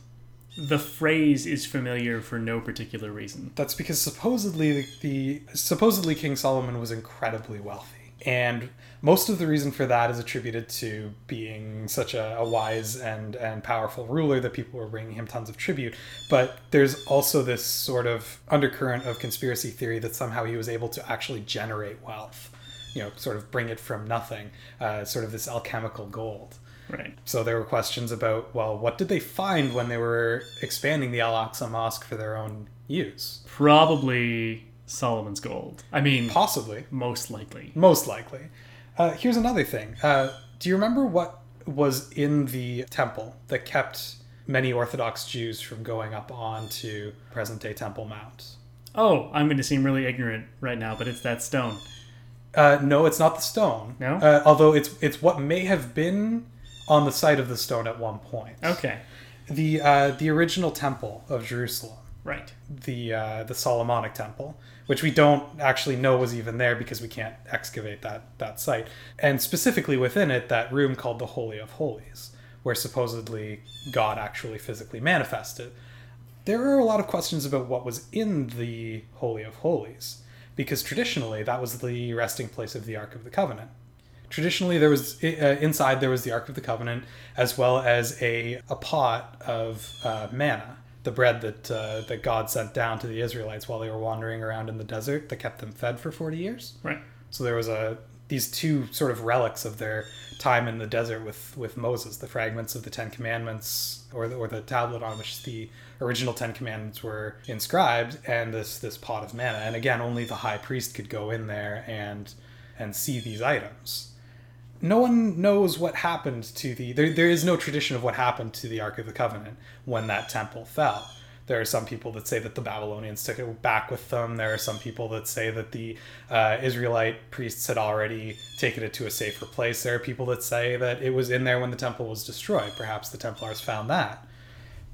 The phrase is familiar for no particular reason. That's because supposedly the, supposedly King Solomon was incredibly wealthy, and most of the reason for that is attributed to being such a, a wise and and powerful ruler that people were bringing him tons of tribute. But there's also this sort of undercurrent of conspiracy theory that somehow he was able to actually generate wealth, you know, sort of bring it from nothing, uh, sort of this alchemical gold. Right. So there were questions about, well, what did they find when they were expanding the Al Aqsa Mosque for their own use? Probably Solomon's gold. I mean, Possibly. most likely. Most likely. Uh, here's another thing. Uh, do you remember what was in the temple that kept many Orthodox Jews from going up onto present day Temple Mount? Oh, I'm going to seem really ignorant right now, but it's that stone. Uh, no, it's not the stone. No? Uh, although it's it's what may have been on the site of the stone at one point. Okay. the uh, the original temple of Jerusalem, Right. the uh, the Solomonic temple, which we don't actually know was even there because we can't excavate that that site, and specifically within it, that room called the Holy of Holies, where supposedly God actually physically manifested. There are a lot of questions about what was in the Holy of Holies, because traditionally that was the resting place of the Ark of the Covenant. Traditionally, there was uh, inside there was the Ark of the Covenant, as well as a a pot of uh, manna, the bread that uh, that God sent down to the Israelites while they were wandering around in the desert that kept them fed for forty years. Right. So there was a these two sort of relics of their time in the desert with with Moses, the fragments of the Ten Commandments, or the, or the tablet on which the original Ten Commandments were inscribed, and this this pot of manna. And again, only the high priest could go in there and and see these items. No one knows what happened to the. There, there is no tradition of what happened to the Ark of the Covenant when that temple fell. There are some people that say that the Babylonians took it back with them. There are some people that say that the uh, Israelite priests had already taken it to a safer place. There are people that say that it was in there when the temple was destroyed. Perhaps the Templars found that.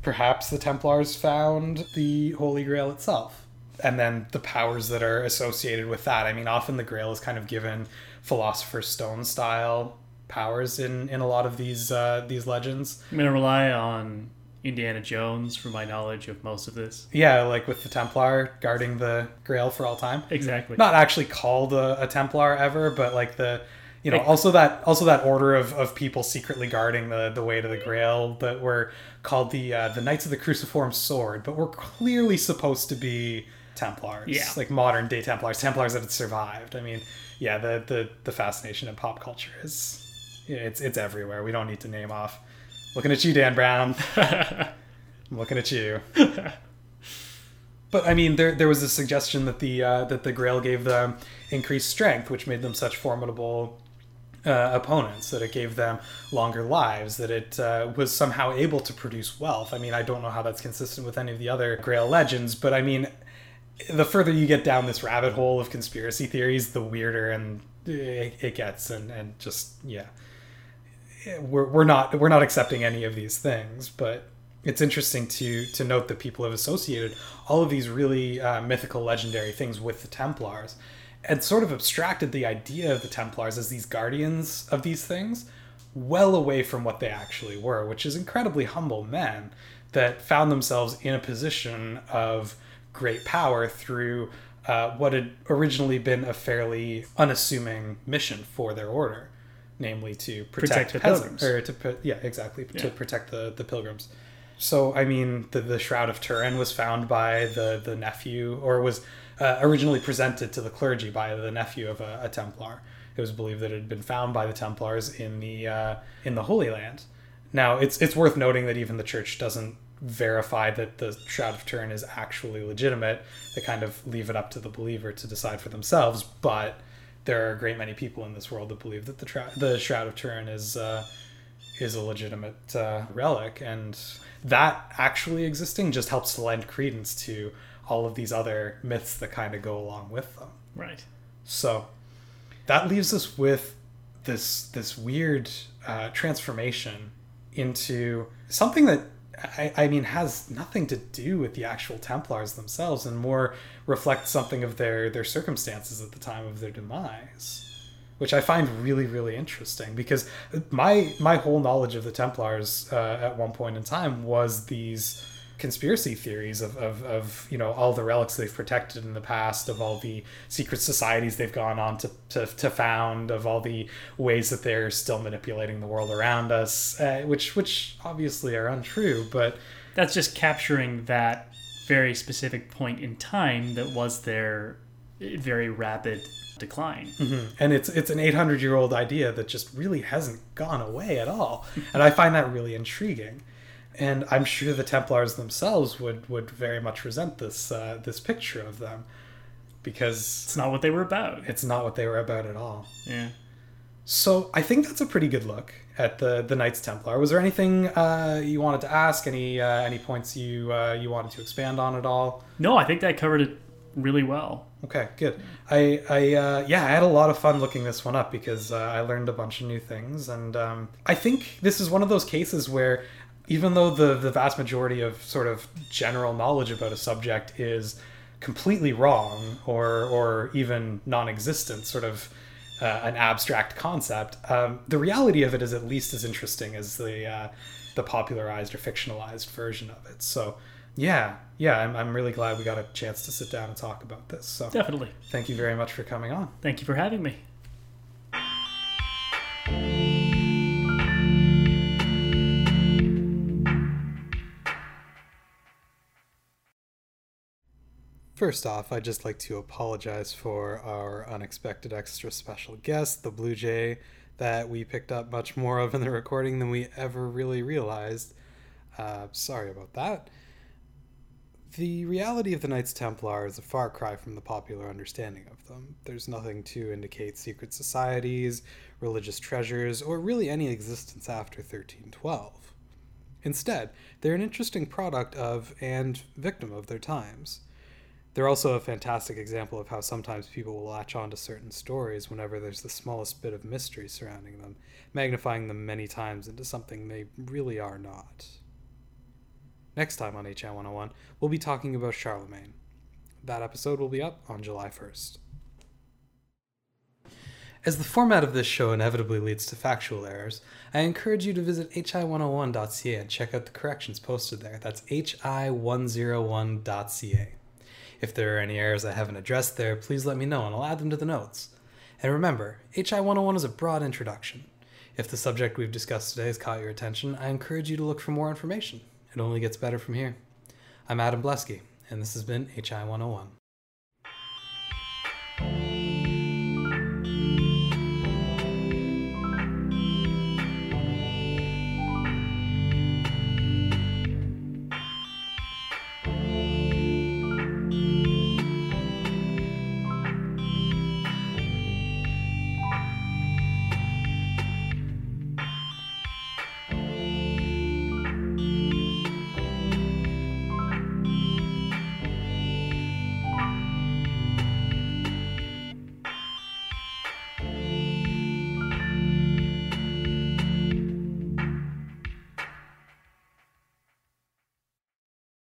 Perhaps the Templars found the Holy Grail itself. And then the powers that are associated with that. I mean, often the Grail is kind of given Philosopher's Stone style powers in, in a lot of these uh, these legends. I'm gonna rely on Indiana Jones for my knowledge of most of this. Yeah, like with the Templar guarding the Grail for all time. Exactly. Not actually called a, a Templar ever, but like the you know also that also that order of, of people secretly guarding the, the way to the Grail that were called the uh, the Knights of the Cruciform Sword, but were clearly supposed to be Templars, Yeah. like modern day Templars, Templars that had survived. I mean, yeah, the the, the fascination in pop culture is yeah, it's it's everywhere. We don't need to name off. Looking at you, Dan Brown. I'm looking at you. But I mean, there there was a suggestion that the uh, that the Grail gave them increased strength, which made them such formidable uh, opponents. That it gave them longer lives. That it uh, was somehow able to produce wealth. I mean, I don't know how that's consistent with any of the other Grail legends, but I mean, the further you get down this rabbit hole of conspiracy theories, the weirder and it, it gets, and and just yeah, we're we're not we're not accepting any of these things, but it's interesting to to note that people have associated all of these really uh, mythical, legendary things with the Templars, and sort of abstracted the idea of the Templars as these guardians of these things, well away from what they actually were, which is incredibly humble men that found themselves in a position of great power through uh, what had originally been a fairly unassuming mission for their order, namely to protect, Protect the peasants, pilgrims. or to yeah exactly to protect the the pilgrims. So I mean, the the shroud of Turin was found by the the nephew, or was uh, originally presented to the clergy by the nephew of a, a Templar. It was believed that it had been found by the Templars in the uh, in the Holy Land. Now it's it's worth noting that even the church doesn't verify that the shroud of Turin is actually legitimate. They kind of leave it up to the believer to decide for themselves. But there are a great many people in this world that believe that the tra- the shroud of Turin is uh, is a legitimate uh, relic, and that actually existing just helps to lend credence to all of these other myths that kind of go along with them. Right. So that leaves us with this this weird uh, transformation into something that I, I mean has nothing to do with the actual Templars themselves, and more reflects something of their their circumstances at the time of their demise, which I find really really interesting because my my whole knowledge of the Templars uh, at one point in time was these conspiracy theories of, of, of you know all the relics they've protected in the past of all the secret societies they've gone on to, to, to found of all the ways that they're still manipulating the world around us uh, which which obviously are untrue but That's just capturing that very specific point in time that was their very rapid decline. and it's it's an 800 year old idea that just really hasn't gone away at all. And i find that really intriguing and i'm sure the templars themselves would would very much resent this uh, this picture of them because It's not what they were about. it's not what they were about at all Yeah. So I think that's a pretty good look at the the Knights Templar. Was there anything uh, you wanted to ask? Any uh, any points you uh, you wanted to expand on at all? No, I think that covered it really well. Okay, good. I I uh, yeah, I had a lot of fun looking this one up because uh, I learned a bunch of new things, and um, I think this is one of those cases where even though the the vast majority of sort of general knowledge about a subject is completely wrong or or even non-existent, sort of uh, an abstract concept, um, the reality of it is at least as interesting as the uh, the popularized or fictionalized version of it. So. Yeah, yeah, I'm, I'm really glad we got a chance to sit down and talk about this. So, Definitely. thank you very much for coming on. Thank you for having me. First off, I'd just like to apologize for our unexpected extra special guest, the Blue Jay, that we picked up much more of in the recording than we ever really realized. Uh, sorry about that. The reality of the Knights Templar is a far cry from the popular understanding of them. There's nothing to indicate secret societies, religious treasures, or really any existence after 1312. Instead, they're an interesting product of and victim of their times. They're also a fantastic example of how sometimes people will latch on to certain stories whenever there's the smallest bit of mystery surrounding them, magnifying them many times into something they really are not. Next time on HI 101, we'll be talking about Charlemagne. That episode will be up on July 1st. As the format of this show inevitably leads to factual errors, I encourage you to visit hi101.ca and check out the corrections posted there. That's hi101.ca. If there are any errors I haven't addressed there, please let me know and I'll add them to the notes. And remember, HI 101 is a broad introduction. If the subject we've discussed today has caught your attention, I encourage you to look for more information. It only gets better from here. I'm Adam Blesky, and this has been HI 101.